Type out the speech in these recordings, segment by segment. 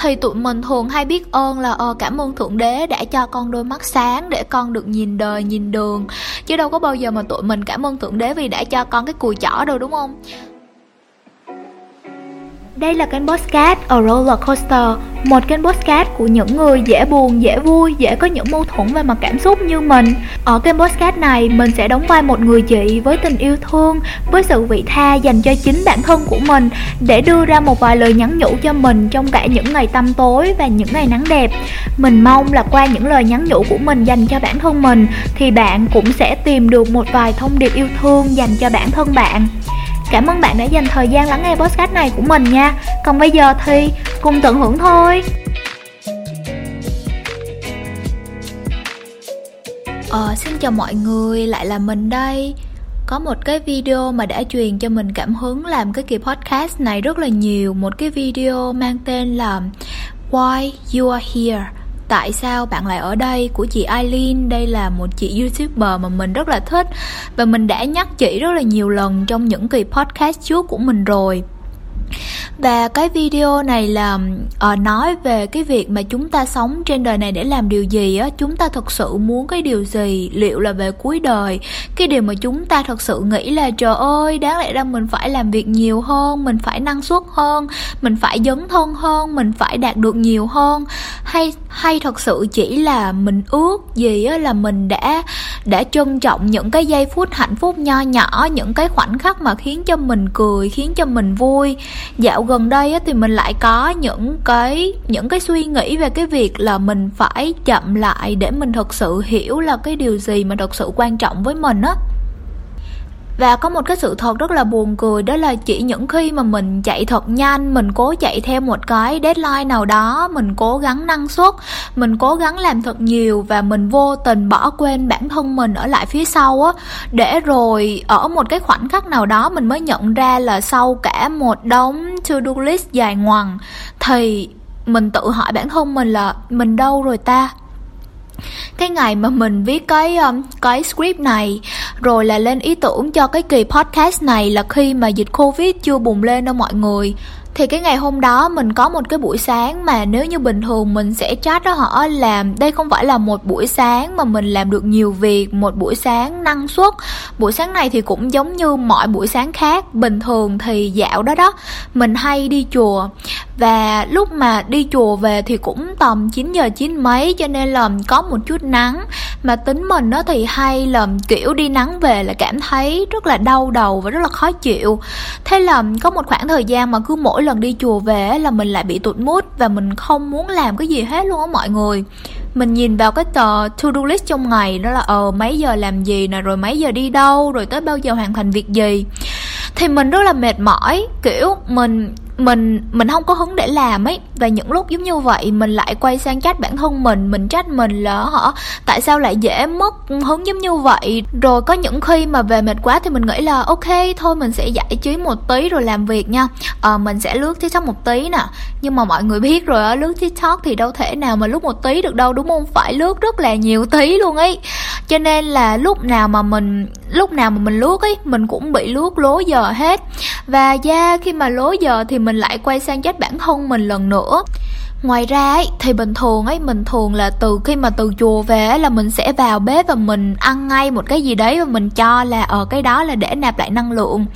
thì tụi mình thường hay biết ơn là ờ cảm ơn thượng đế đã cho con đôi mắt sáng để con được nhìn đời, nhìn đường. Chứ đâu có bao giờ mà tụi mình cảm ơn thượng đế vì đã cho con cái cùi chỏ đâu, đúng không? Đây là kênh podcast A Roller Coaster Một kênh podcast của những người dễ buồn, dễ vui, dễ có những mâu thuẫn về mặt cảm xúc như mình. Ở kênh podcast này, mình sẽ đóng vai một người chị với tình yêu thương Với sự vị tha dành cho chính bản thân của mình Để đưa ra một vài lời nhắn nhủ cho mình trong cả những ngày tăm tối và những ngày nắng đẹp. Mình mong là qua những lời nhắn nhủ của mình dành cho bản thân mình Thì bạn cũng sẽ tìm được một vài thông điệp yêu thương dành cho bản thân bạn. Cảm ơn bạn đã dành thời gian lắng nghe podcast này của mình nha. Còn bây giờ thì cùng tận hưởng thôi. Ờ, xin chào mọi người, lại là mình đây. Có một cái video mà đã truyền cho mình cảm hứng làm cái kỳ podcast này rất là nhiều. Một cái video mang tên là Why You Are Here tại sao bạn lại ở đây? Của chị Eileen đây là một chị youtuber mà mình rất là thích và mình đã nhắc chị rất là nhiều lần trong những kỳ podcast trước của mình rồi và cái video này là uh, nói về cái việc mà chúng ta sống trên đời này để làm điều gì á. Chúng ta thật sự muốn cái điều gì liệu là về cuối đời. Cái điều mà chúng ta thật sự nghĩ là trời ơi đáng lẽ ra mình phải làm việc nhiều hơn mình phải năng suất hơn mình phải dấn thân hơn mình phải đạt được nhiều hơn. Hay hay thật sự chỉ là mình ước gì á là mình đã đã trân trọng những cái giây phút hạnh phúc nho nhỏ những cái khoảnh khắc mà khiến cho mình cười khiến cho mình vui dạo gần đây á, thì mình lại có những cái những cái suy nghĩ về cái việc là mình phải chậm lại để mình thật sự hiểu là cái điều gì mà thật sự quan trọng với mình á và có một cái sự thật rất là buồn cười, đó là chỉ những khi mà mình chạy thật nhanh, mình cố chạy theo một cái deadline nào đó, mình cố gắng năng suất, mình cố gắng làm thật nhiều và mình vô tình bỏ quên bản thân mình ở lại phía sau á, để rồi ở một cái khoảnh khắc nào đó mình mới nhận ra là sau cả một đống to do list dài ngoằng, thì mình tự hỏi bản thân mình là mình đâu rồi ta? Cái ngày mà mình viết cái um, cái script này rồi là lên ý tưởng cho cái kỳ podcast này là khi mà dịch covid chưa bùng lên đâu mọi người thì cái ngày hôm đó mình có một cái buổi sáng mà nếu như bình thường mình sẽ chat đó họ làm, đây không phải là một buổi sáng mà mình làm được nhiều việc, một buổi sáng năng suất. Buổi sáng này thì cũng giống như mọi buổi sáng khác, bình thường thì dạo đó đó, mình hay đi chùa. Và lúc mà đi chùa về thì cũng tầm 9 giờ chín mấy, cho nên là có một chút nắng. Mà tính mình nó thì hay là, kiểu, đi nắng về là cảm thấy rất là đau đầu và rất là khó chịu. Thế là có một khoảng thời gian mà cứ mỗi lần đi chùa về là mình lại bị tụt mút và mình không muốn làm cái gì hết luôn á mọi người. Mình nhìn vào cái tờ to do list trong ngày đó là ờ mấy giờ làm gì nè, rồi mấy giờ đi đâu, rồi tới bao giờ hoàn thành việc gì. Thì mình rất là mệt mỏi, kiểu, mình mình mình không có hứng để làm ấy. Và những lúc giống như vậy mình lại quay sang trách bản thân mình mình trách mình là họ tại sao lại dễ mất hứng giống như vậy? Rồi có những khi mà về mệt quá thì mình nghĩ là ok thôi mình sẽ giải trí một tí rồi làm việc nha. À, mình sẽ lướt tiktok một tí nè. Nhưng mà mọi người biết rồi á lướt tiktok thì đâu thể nào mà lướt một tí được đâu đúng không? Phải lướt rất là nhiều tí luôn ấy. Cho nên là lúc nào mà mình lúc nào mà mình lướt ấy mình cũng bị lướt lố giờ hết. Và da khi mà lố giờ thì mình lại quay sang trách bản thân mình lần nữa. Ngoài ra ấy thì bình thường ấy mình thường là từ khi mà từ chùa về ấy, là mình sẽ vào bếp và mình ăn ngay một cái gì đấy và mình cho là ở cái đó là để nạp lại năng lượng.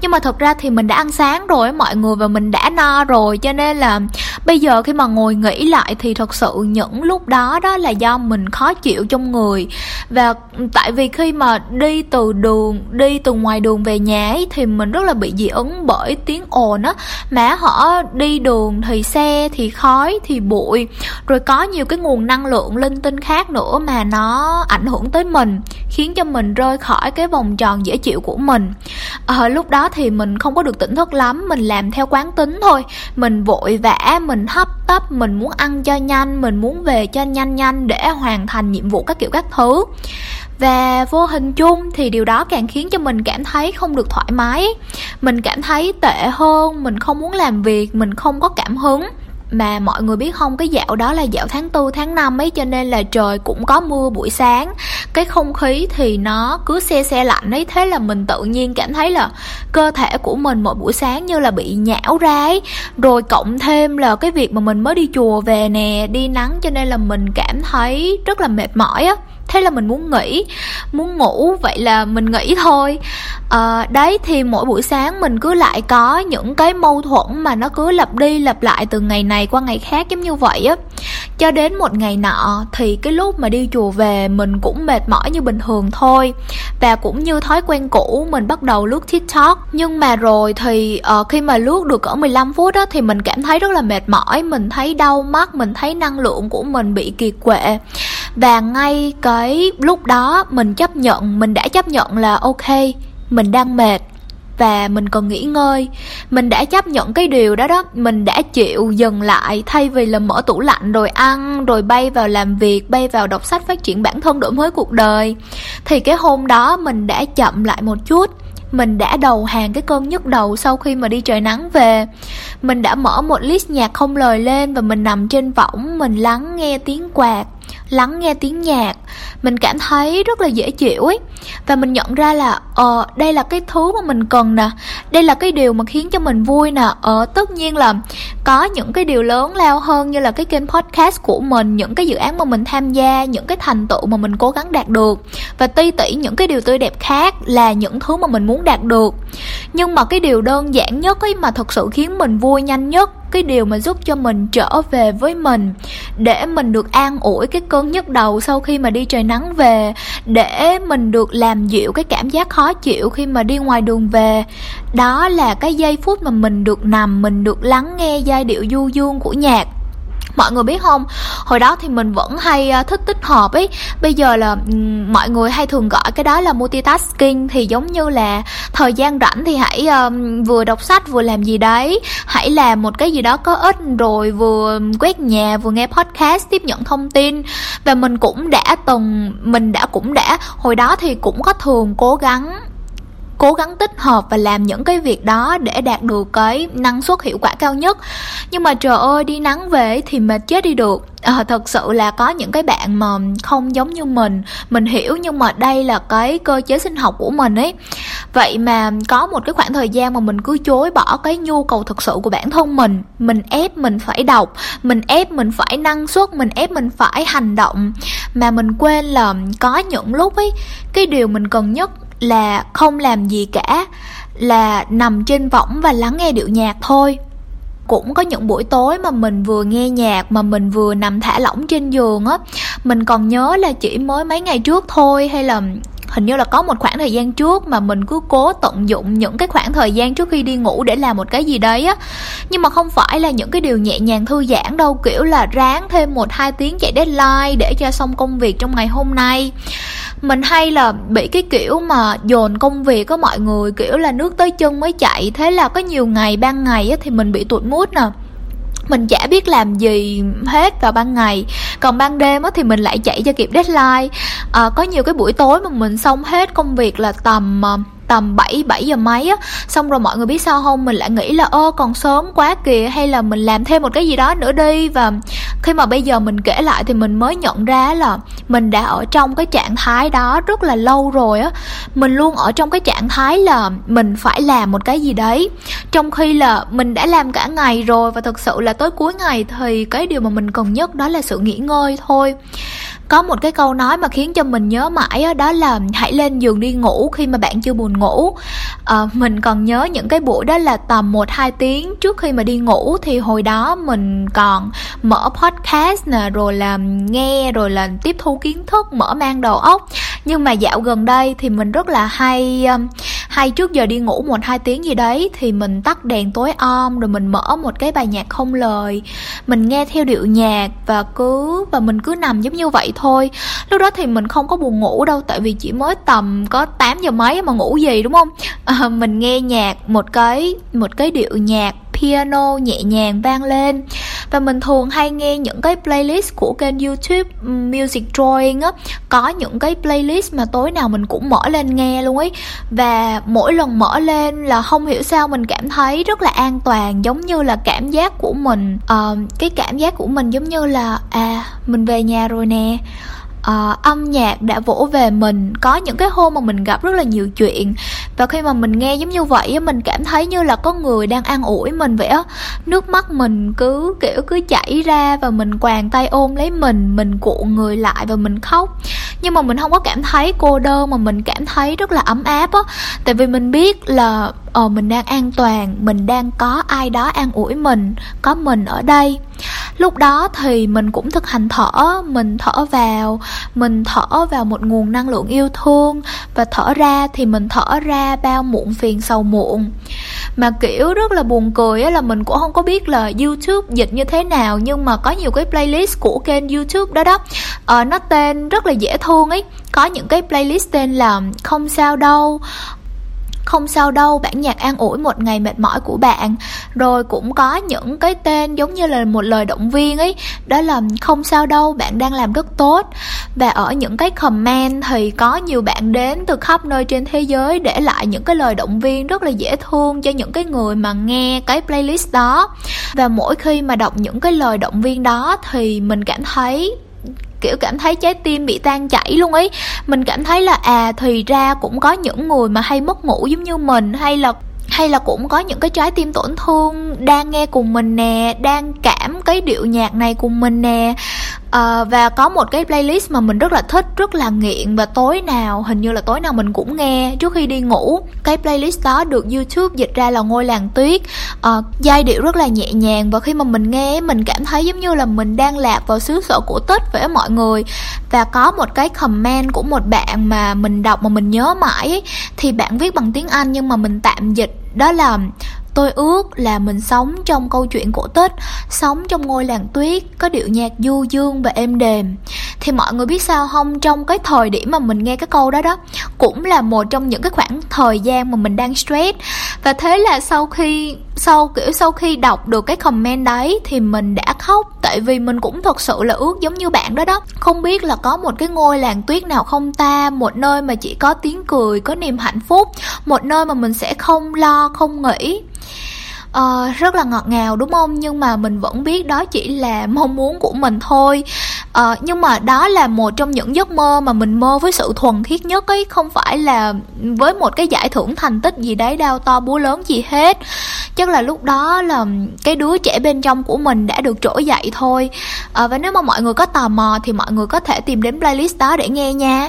Nhưng mà thật ra thì mình đã ăn sáng rồi mọi người và mình đã no rồi cho nên là bây giờ khi mà ngồi nghĩ lại thì thật sự những lúc đó đó là do mình khó chịu trong người và tại vì khi mà đi từ đường, đi từ ngoài đường về nhà ấy, thì mình rất là bị dị ứng bởi tiếng ồn á. Mà họ đi đường thì xe thì khói thì bụi, rồi có nhiều cái nguồn năng lượng linh tinh khác nữa mà nó ảnh hưởng tới mình, khiến cho mình rơi khỏi cái vòng tròn dễ chịu của mình. Ở lúc đó thì mình không có được tỉnh thức lắm, mình làm theo quán tính thôi. Mình vội vã, mình hấp tấp, mình muốn ăn cho nhanh, mình muốn về cho nhanh nhanh để hoàn thành nhiệm vụ các kiểu các thứ và vô hình chung thì điều đó càng khiến cho mình cảm thấy không được thoải mái. Mình cảm thấy tệ hơn, mình không muốn làm việc, mình không có cảm hứng. Mà mọi người biết không, cái dạo đó là dạo tháng tư, tháng 5 ấy, cho nên là trời cũng có mưa buổi sáng. Cái không khí thì nó cứ xe xe lạnh ấy, thế là mình tự nhiên cảm thấy là cơ thể của mình mỗi buổi sáng như là bị nhão ra ấy. Rồi cộng thêm là cái việc mà mình mới đi chùa về nè, đi nắng, cho nên là mình cảm thấy rất là mệt mỏi á thế là mình muốn nghỉ muốn ngủ vậy là mình nghỉ thôi. À, đấy thì mỗi buổi sáng mình cứ lại có những cái mâu thuẫn mà nó cứ lặp đi lặp lại từ ngày này qua ngày khác giống như vậy á. Cho đến một ngày nọ thì cái lúc mà đi chùa về mình cũng mệt mỏi như bình thường thôi. Và cũng như thói quen cũ mình bắt đầu lướt tiktok. Nhưng mà rồi thì uh, khi mà lướt được cỡ 15 phút đó thì mình cảm thấy rất là mệt mỏi. Mình thấy đau mắt mình thấy năng lượng của mình bị kiệt quệ và ngay cái lúc đó, mình chấp nhận, mình đã chấp nhận là ok, mình đang mệt. Và mình cần nghỉ ngơi. Mình đã chấp nhận cái điều đó đó. Mình đã chịu dừng lại thay vì là mở tủ lạnh, rồi ăn, rồi bay vào làm việc, bay vào đọc sách phát triển bản thân đổi mới cuộc đời. Thì cái hôm đó mình đã chậm lại một chút. Mình đã đầu hàng cái cơn nhức đầu sau khi mà đi trời nắng về. Mình đã mở một list nhạc không lời lên và mình nằm trên võng, mình lắng nghe tiếng quạt lắng nghe tiếng nhạc. Mình cảm thấy rất là dễ chịu ấy. Và mình nhận ra là ờ đây là cái thứ mà mình cần nè. Đây là cái điều mà khiến cho mình vui nè. Ờ tất nhiên là có những cái điều lớn lao hơn như là cái kênh podcast của mình, những cái dự án mà mình tham gia, những cái thành tựu mà mình cố gắng đạt được. Và ti tỉ những cái điều tươi đẹp khác là những thứ mà mình muốn đạt được. Nhưng mà cái điều đơn giản nhất ấy mà thật sự khiến mình vui nhanh nhất cái điều mà giúp cho mình trở về với mình, để mình được an ủi cái cơn nhức đầu sau khi mà đi trời nắng về, để mình được làm dịu cái cảm giác khó chịu khi mà đi ngoài đường về. Đó là cái giây phút mà mình được nằm, mình được lắng nghe giai điệu du dương của nhạc mọi người biết không? Hồi đó thì mình vẫn hay à, thích tích hợp ấy. Bây giờ là mọi người hay thường gọi cái đó là multitasking. Thì giống như là thời gian rảnh thì hãy um, vừa đọc sách vừa làm gì đấy. Hãy làm một cái gì đó có ích rồi vừa quét nhà vừa nghe podcast tiếp nhận thông tin. Và mình cũng đã từng mình đã cũng đã hồi đó thì cũng có thường cố gắng cố gắng tích hợp và làm những cái việc đó để đạt được cái năng suất hiệu quả cao nhất. Nhưng mà trời ơi đi nắng về thì mệt chết đi được. À, thật sự là có những cái bạn mà không giống như mình mình hiểu nhưng mà đây là cái cơ chế sinh học của mình ấy. Vậy mà có một cái khoảng thời gian mà mình cứ chối bỏ cái nhu cầu thực sự của bản thân mình. Mình ép mình phải đọc mình ép mình phải năng suất mình ép mình phải hành động. Mà mình quên là có những lúc ấy cái điều mình cần nhất là không làm gì cả, là nằm trên võng và lắng nghe điệu nhạc thôi. Cũng có những buổi tối mà mình vừa nghe nhạc, mà mình vừa nằm thả lỏng trên giường á, mình còn nhớ là chỉ mới mấy ngày trước thôi, hay là hình như là có một khoảng thời gian trước mà mình cứ cố tận dụng những cái khoảng thời gian trước khi đi ngủ để làm một cái gì đấy á. Nhưng mà không phải là những cái điều nhẹ nhàng thư giãn đâu kiểu là ráng thêm một hai tiếng chạy deadline để cho xong công việc trong ngày hôm nay. Mình hay là bị cái kiểu mà dồn công việc có mọi người kiểu là nước tới chân mới chạy. Thế là có nhiều ngày ban ngày á, thì mình bị tụt mút nè mình chả biết làm gì hết vào ban ngày. Còn ban đêm thì mình lại chạy cho kịp deadline. À, có nhiều cái buổi tối mà mình xong hết công việc là tầm ờ, tầm 7 7 giờ mấy á. Xong rồi mọi người biết sao không? Mình lại nghĩ là, ơ, còn sớm quá kìa, hay là mình làm thêm một cái gì đó nữa đi. Và khi mà bây giờ mình kể lại thì mình mới nhận ra là mình đã ở trong cái trạng thái đó rất là lâu rồi á. Mình luôn ở trong cái trạng thái là mình phải làm một cái gì đấy. Trong khi là mình đã làm cả ngày rồi và thực sự là tới cuối ngày thì cái điều mà mình cần nhất đó là sự nghỉ ngơi thôi có một cái câu nói mà khiến cho mình nhớ mãi đó, đó là hãy lên giường đi ngủ khi mà bạn chưa buồn ngủ. À, mình còn nhớ những cái buổi đó là tầm một hai tiếng trước khi mà đi ngủ thì hồi đó mình còn mở podcast nè rồi là nghe rồi là tiếp thu kiến thức mở mang đầu óc. Nhưng mà dạo gần đây thì mình rất là hay ờ, hay trước giờ đi ngủ một hai tiếng gì đấy thì mình tắt đèn tối om rồi mình mở một cái bài nhạc không lời. Mình nghe theo điệu nhạc và cứ và mình cứ nằm giống như vậy thôi lúc đó thì mình không có buồn ngủ đâu tại vì chỉ mới tầm có 8 giờ mấy mà ngủ gì đúng không? À, mình nghe nhạc một cái một cái điệu nhạc piano nhẹ nhàng vang lên. Và mình thường hay nghe những cái playlist của kênh youtube music drawing á. Có những cái playlist mà tối nào mình cũng mở lên nghe luôn ấy. Và mỗi lần mở lên là không hiểu sao mình cảm thấy rất là an toàn giống như là cảm giác của mình uh, cái cảm giác của mình giống như là à mình về nhà rồi nè. Uh, âm nhạc đã vỗ về mình. Có những cái hôm mà mình gặp rất là nhiều chuyện và khi mà mình nghe giống như vậy mình cảm thấy như là có người đang an ủi mình vậy á. Nước mắt mình cứ, kiểu, cứ chảy ra và mình quàng tay ôm lấy mình mình cuộn người lại và mình khóc. Nhưng mà mình không có cảm thấy cô đơn, mà mình cảm thấy rất là ấm áp á. Tại vì mình biết là ờ mình đang an toàn, mình đang có ai đó an ủi mình, có mình ở đây lúc đó thì mình cũng thực hành thở mình thở vào mình thở vào một nguồn năng lượng yêu thương. Và thở ra thì mình thở ra bao muộn phiền sầu muộn. Mà kiểu rất là buồn cười là mình cũng không có biết là youtube dịch như thế nào nhưng mà có nhiều cái playlist của kênh youtube đó đó. Ờ, nó tên rất là dễ thương ấy. Có những cái playlist tên là không sao đâu không sao đâu, bản nhạc an ủi một ngày mệt mỏi của bạn. Rồi cũng có những cái tên giống như là một lời động viên ấy. Đó là không sao đâu, bạn đang làm rất tốt. Và ở những cái comment thì có nhiều bạn đến từ khắp nơi trên thế giới để lại những cái lời động viên rất là dễ thương cho những cái người mà nghe cái playlist đó. Và mỗi khi mà đọc những cái lời động viên đó thì mình cảm thấy kiểu cảm thấy trái tim bị tan chảy luôn ấy. Mình cảm thấy là à thì ra cũng có những người mà hay mất ngủ giống như mình, hay là hay là cũng có những cái trái tim tổn thương, đang nghe cùng mình nè, đang cảm cái điệu nhạc này cùng mình nè à, và có một cái playlist mà mình rất là thích rất là nghiện và tối nào hình như là tối nào mình cũng nghe trước khi đi ngủ. Cái playlist đó được youtube dịch ra là ngôi làng tuyết. À, giai điệu rất là nhẹ nhàng và khi mà mình nghe mình cảm thấy giống như là mình đang lạc vào xứ sở của tết với mọi người. Và có một cái comment của một bạn mà mình đọc mà mình nhớ mãi ấy, thì bạn viết bằng tiếng anh nhưng mà mình tạm dịch đó là Tôi ước là mình sống trong câu chuyện cổ tích, Sống trong ngôi làng tuyết, Có điệu nhạc du dương và êm đềm. Thì mọi người biết sao không? Trong cái thời điểm mà mình nghe cái câu đó đó, Cũng là một trong những cái khoảng thời gian mà mình đang stress. Và thế là sau khi, sau, kiểu sau khi đọc được cái comment đấy thì mình đã khóc, tại vì mình cũng thật sự là ước giống như bạn đó đó. Không biết là có một cái ngôi làng tuyết nào không ta? Một nơi mà chỉ có tiếng cười, có niềm hạnh phúc, một nơi mà mình sẽ không lo, không nghĩ uh, rất là ngọt ngào đúng không? Nhưng mà mình vẫn biết đó chỉ là mong muốn của mình thôi. Uh, nhưng mà đó là một trong những giấc mơ mà mình mơ với sự thuần khiết nhất ấy. Không phải là với một cái giải thưởng thành tích gì đấy đau to búa lớn gì hết. Chắc là lúc đó là cái đứa trẻ bên trong của mình đã được trỗi dậy thôi. Uh, và nếu mà mọi người có tò mò thì mọi người có thể tìm đến playlist đó để nghe nha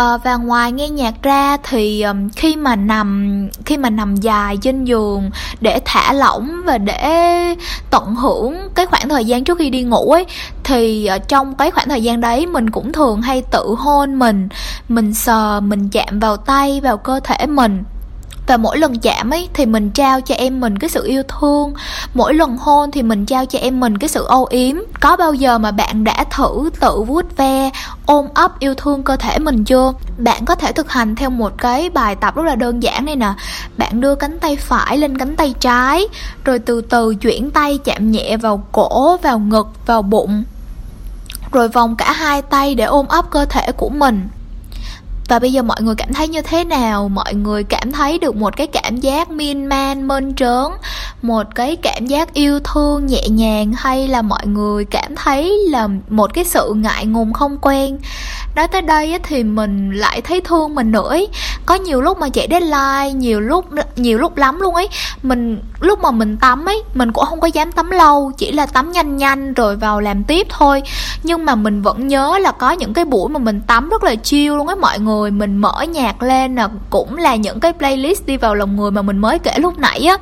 à, và ngoài nghe nhạc ra thì um, khi mà nằm khi mà nằm dài trên giường để thả lỏng và để tận hưởng cái khoảng thời gian trước khi đi ngủ ấy thì uh, trong cái khoảng thời gian đấy mình cũng thường hay tự hôn mình. Mình sờ mình chạm vào tay vào cơ thể mình và mỗi lần chạm ấy thì mình trao cho em mình cái sự yêu thương. Mỗi lần hôn thì mình trao cho em mình cái sự âu yếm. Có bao giờ mà bạn đã thử tự vuốt ve, ôm ấp yêu thương cơ thể mình chưa? Bạn có thể thực hành theo một cái bài tập rất là đơn giản này nè. Bạn đưa cánh tay phải lên cánh tay trái, rồi từ từ chuyển tay chạm nhẹ vào cổ, vào ngực, vào bụng. Rồi vòng cả hai tay để ôm ấp cơ thể của mình và bây giờ mọi người cảm thấy như thế nào? Mọi người cảm thấy được một cái cảm giác miên man, mơn trớn, một cái cảm giác yêu thương nhẹ nhàng hay là mọi người cảm thấy là một cái sự ngại ngùng không quen? Nói tới đây thì mình lại thấy thương mình nữa ấy. có nhiều lúc mà chạy deadline, nhiều lúc nhiều lúc lắm luôn ấy. Mình, lúc mà mình tắm ấy, mình cũng không có dám tắm lâu, chỉ là tắm nhanh nhanh rồi vào làm tiếp thôi. Nhưng mà mình vẫn nhớ là có những cái buổi mà mình tắm rất là chiêu luôn ấy mọi người mình mở nhạc lên là cũng là những cái playlist đi vào lòng người mà mình mới kể lúc nãy á.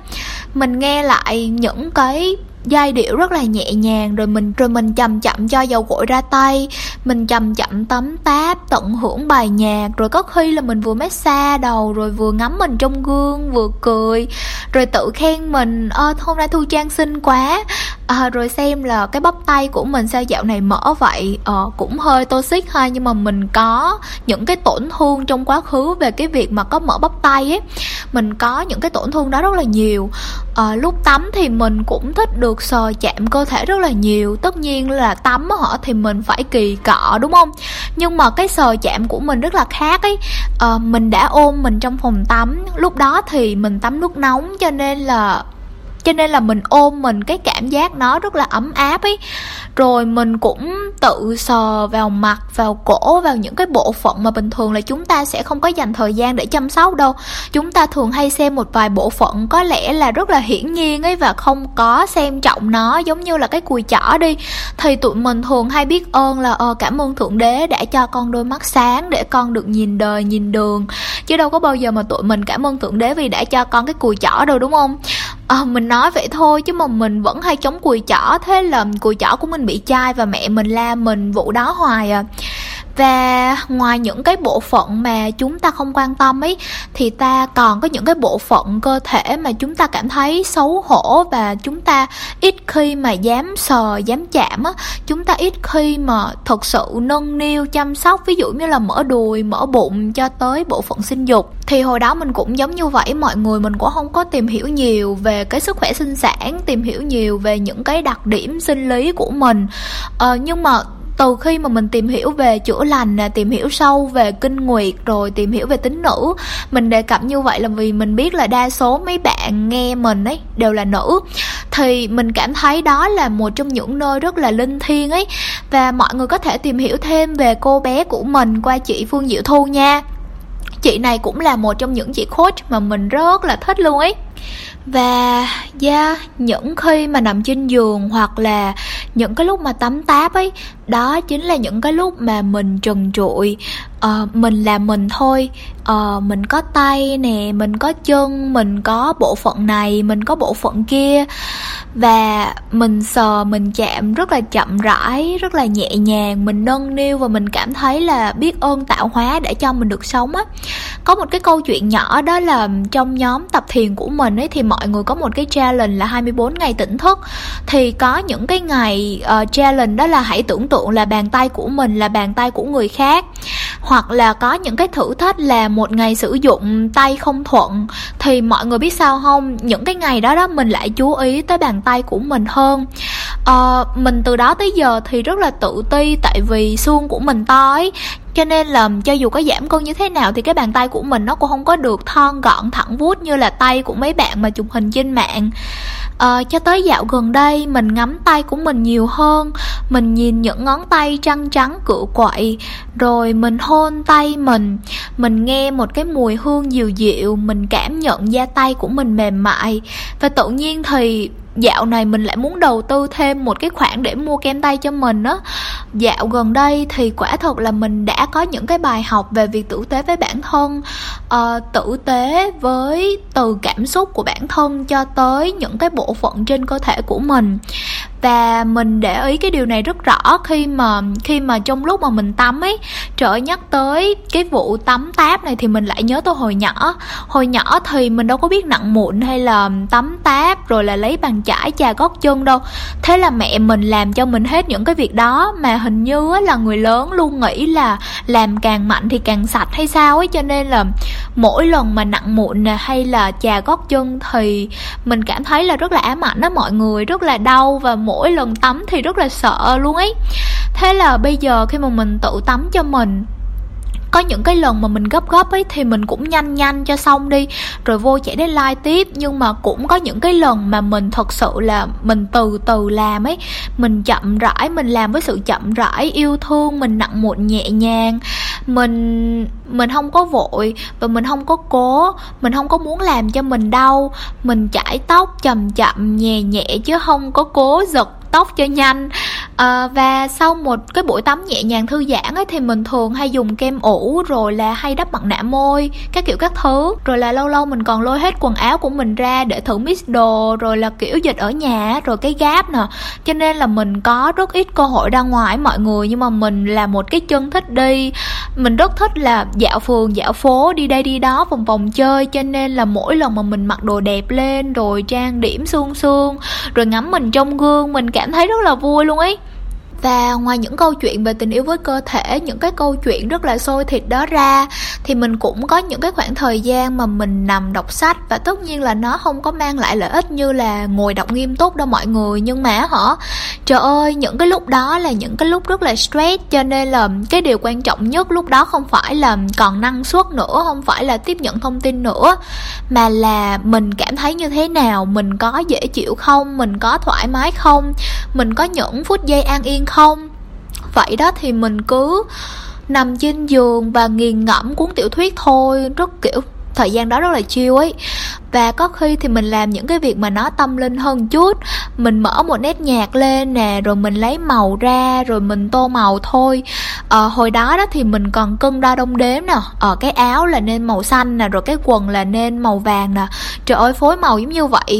Mình nghe lại những cái giai điệu rất là nhẹ nhàng rồi mình rồi mình chậm chậm cho dầu gội ra tay mình chậm chậm tắm táp tận hưởng bài nhạc rồi có khi là mình vừa massage đầu rồi vừa ngắm mình trong gương vừa cười rồi tự khen mình ơ hôm nay thu trang xinh quá. À, rồi xem là cái bắp tay của mình sao dạo này mở vậy. Ờ, cũng hơi toxic ha nhưng mà mình có những cái tổn thương trong quá khứ về cái việc mà có mở bắp tay ấy. Mình có những cái tổn thương đó rất là nhiều à, lúc tắm thì mình cũng thích được sờ chạm cơ thể rất là nhiều. Tất nhiên là tắm họ thì mình phải kỳ cọ đúng không? Nhưng mà cái sờ chạm của mình rất là khác ấy. À, mình đã ôm mình trong phòng tắm. Lúc đó thì mình tắm nước nóng cho nên là cho nên là mình ôm mình cái cảm giác nó rất là ấm áp ấy. Rồi mình cũng tự sờ vào mặt vào cổ vào những cái bộ phận mà bình thường là chúng ta sẽ không có dành thời gian để chăm sóc đâu. Chúng ta thường hay xem một vài bộ phận có lẽ là rất là hiển nhiên ấy và không có xem trọng nó giống như là cái cùi chỏ đi. Thì tụi mình thường hay biết ơn là ờ cảm ơn thượng đế đã cho con đôi mắt sáng để con được nhìn đời nhìn đường. Chứ đâu có bao giờ mà tụi mình cảm ơn thượng đế vì đã cho con cái cùi chỏ đâu đúng không? À, mình nói nói vậy thôi, chứ mà mình vẫn hay chống cùi chỏ. Thế là cùi chỏ của mình bị chai và mẹ mình la mình vụ đó hoài à và ngoài những cái bộ phận mà chúng ta không quan tâm ấy thì ta còn có những cái bộ phận cơ thể mà chúng ta cảm thấy xấu hổ và chúng ta ít khi mà dám sờ dám chạm á. Chúng ta ít khi mà thật sự nâng niu chăm sóc ví dụ như là mở đùi mở bụng cho tới bộ phận sinh dục. Thì hồi đó mình cũng giống như vậy mọi người mình cũng không có tìm hiểu nhiều về cái sức khỏe sinh sản tìm hiểu nhiều về những cái đặc điểm sinh lý của mình. Ờ, nhưng mà từ khi mà mình tìm hiểu về chữa lành tìm hiểu sâu về kinh nguyệt rồi tìm hiểu về tính nữ, mình đề cập như vậy là vì mình biết là đa số mấy bạn nghe mình ấy đều là nữ. Thì mình cảm thấy đó là một trong những nơi rất là linh thiêng ấy và mọi người có thể tìm hiểu thêm về cô bé của mình qua chị Phương Diệu Thu nha. Chị này cũng là một trong những chị coach mà mình rất là thích luôn ấy và yeah, những khi mà nằm trên giường hoặc là những cái lúc mà tắm táp ấy đó chính là những cái lúc mà mình trần trụi uh, mình là mình thôi. Uh, mình có tay nè mình có chân mình có bộ phận này mình có bộ phận kia. Và mình sờ mình chạm rất là chậm rãi rất là nhẹ nhàng mình nâng niu và mình cảm thấy là biết ơn tạo hóa để cho mình được sống á. Có một cái câu chuyện nhỏ đó là trong nhóm tập thiền của mình ấy thì mọi người có một cái challenge là 24 ngày tỉnh thức. Thì có những cái ngày uh, challenge đó là hãy tưởng tượng là bàn tay của mình là bàn tay của người khác hoặc là có những cái thử thách là một ngày sử dụng tay không thuận thì mọi người biết sao không? Những cái ngày đó đó mình lại chú ý tới bàn tay của mình hơn. À, mình từ đó tới giờ thì rất là tự ti tại vì xương của mình to ấy cho nên là cho dù có giảm cân như thế nào thì cái bàn tay của mình nó cũng không có được thon gọn thẳng vuốt như là tay của mấy bạn mà chụp hình trên mạng. À, cho tới dạo gần đây mình ngắm tay của mình nhiều hơn mình nhìn những ngón tay trắng trắng cựa quậy rồi mình hôn tay mình mình nghe một cái mùi hương dịu dịu mình cảm nhận da tay của mình mềm mại. Và tự nhiên thì dạo này mình lại muốn đầu tư thêm một cái khoản để mua kem tay cho mình á. Dạo gần đây thì quả thật là mình đã có những cái bài học về việc tử tế với bản thân uh, tử tế với từ cảm xúc của bản thân cho tới những cái bộ phận trên cơ thể của mình và mình để ý cái điều này rất rõ khi mà khi mà trong lúc mà mình tắm ấy, trời nhắc tới cái vụ tắm táp này thì mình lại nhớ tôi hồi nhỏ. Hồi nhỏ thì mình đâu có biết nặng mụn hay là tắm táp rồi là lấy bàn chải, chà gót chân đâu. Thế là mẹ mình làm cho mình hết những cái việc đó mà hình như là người lớn luôn nghĩ là làm càng mạnh thì càng sạch hay sao ấy. Cho nên là mỗi lần mà nặng mụn nè hay là chà gót chân thì mình cảm thấy là rất là ám ảnh đó mọi người rất là đau và mỗi lần tắm thì rất là sợ luôn ấy. Thế là bây giờ khi mà mình tự tắm cho mình có những cái lần mà mình gấp gấp ấy thì mình cũng nhanh nhanh cho xong đi, rồi vô chạy đến like tiếp. Nhưng mà cũng có những cái lần mà mình thật sự là mình từ từ làm ấy, mình chậm rãi, mình làm với sự chậm rãi, yêu thương, mình nặng một nhẹ nhàng. Mình mình không có vội và mình không có cố, mình không có muốn làm cho mình đau. Mình chải tóc chậm chậm, nhẹ nhẹ chứ không có cố giật tóc cho nhanh. À, và sau một cái buổi tắm nhẹ nhàng thư giãn ấy thì mình thường hay dùng kem ủ rồi là hay đắp mặt nạ môi các kiểu các thứ. Rồi là lâu lâu mình còn lôi hết quần áo của mình ra để thử mix đồ rồi là kiểu dịch ở nhà rồi cái gáp nè. Cho nên là mình có rất ít cơ hội ra ngoài mọi người nhưng mà mình là một cái chân thích đi. Mình rất thích là dạo phường dạo phố đi đây đi đó vòng vòng chơi. Cho nên là mỗi lần mà mình mặc đồ đẹp lên rồi trang điểm xương xương rồi ngắm mình trong gương mình cảm thấy rất là vui luôn ấy và ngoài những câu chuyện về tình yêu với cơ thể, những cái câu chuyện rất là sôi thịt đó ra, thì mình cũng có những cái khoảng thời gian mà mình nằm đọc sách và tất nhiên là nó không có mang lại lợi ích như là ngồi đọc nghiêm túc đâu mọi người. Nhưng mà hả, trời ơi, những cái lúc đó là những cái lúc rất là stress. Cho nên là cái điều quan trọng nhất lúc đó không phải là còn năng suất nữa, không phải là tiếp nhận thông tin nữa, mà là mình cảm thấy như thế nào, mình có dễ chịu không, mình có thoải mái không, mình có những phút giây an yên không? Vậy đó thì mình cứ nằm trên giường và nghiền ngẫm cuốn tiểu thuyết thôi. Rất kiểu, thời gian đó rất là chiêu ấy và có khi thì mình làm những cái việc mà nó tâm linh hơn chút. Mình mở một nét nhạc lên nè rồi mình lấy màu ra rồi mình tô màu thôi. Ờ, hồi đó đó thì mình còn cân đo đông đếm nè. Ở ờ, cái áo là nên màu xanh nè rồi cái quần là nên màu vàng nè. Trời ơi phối màu giống như vậy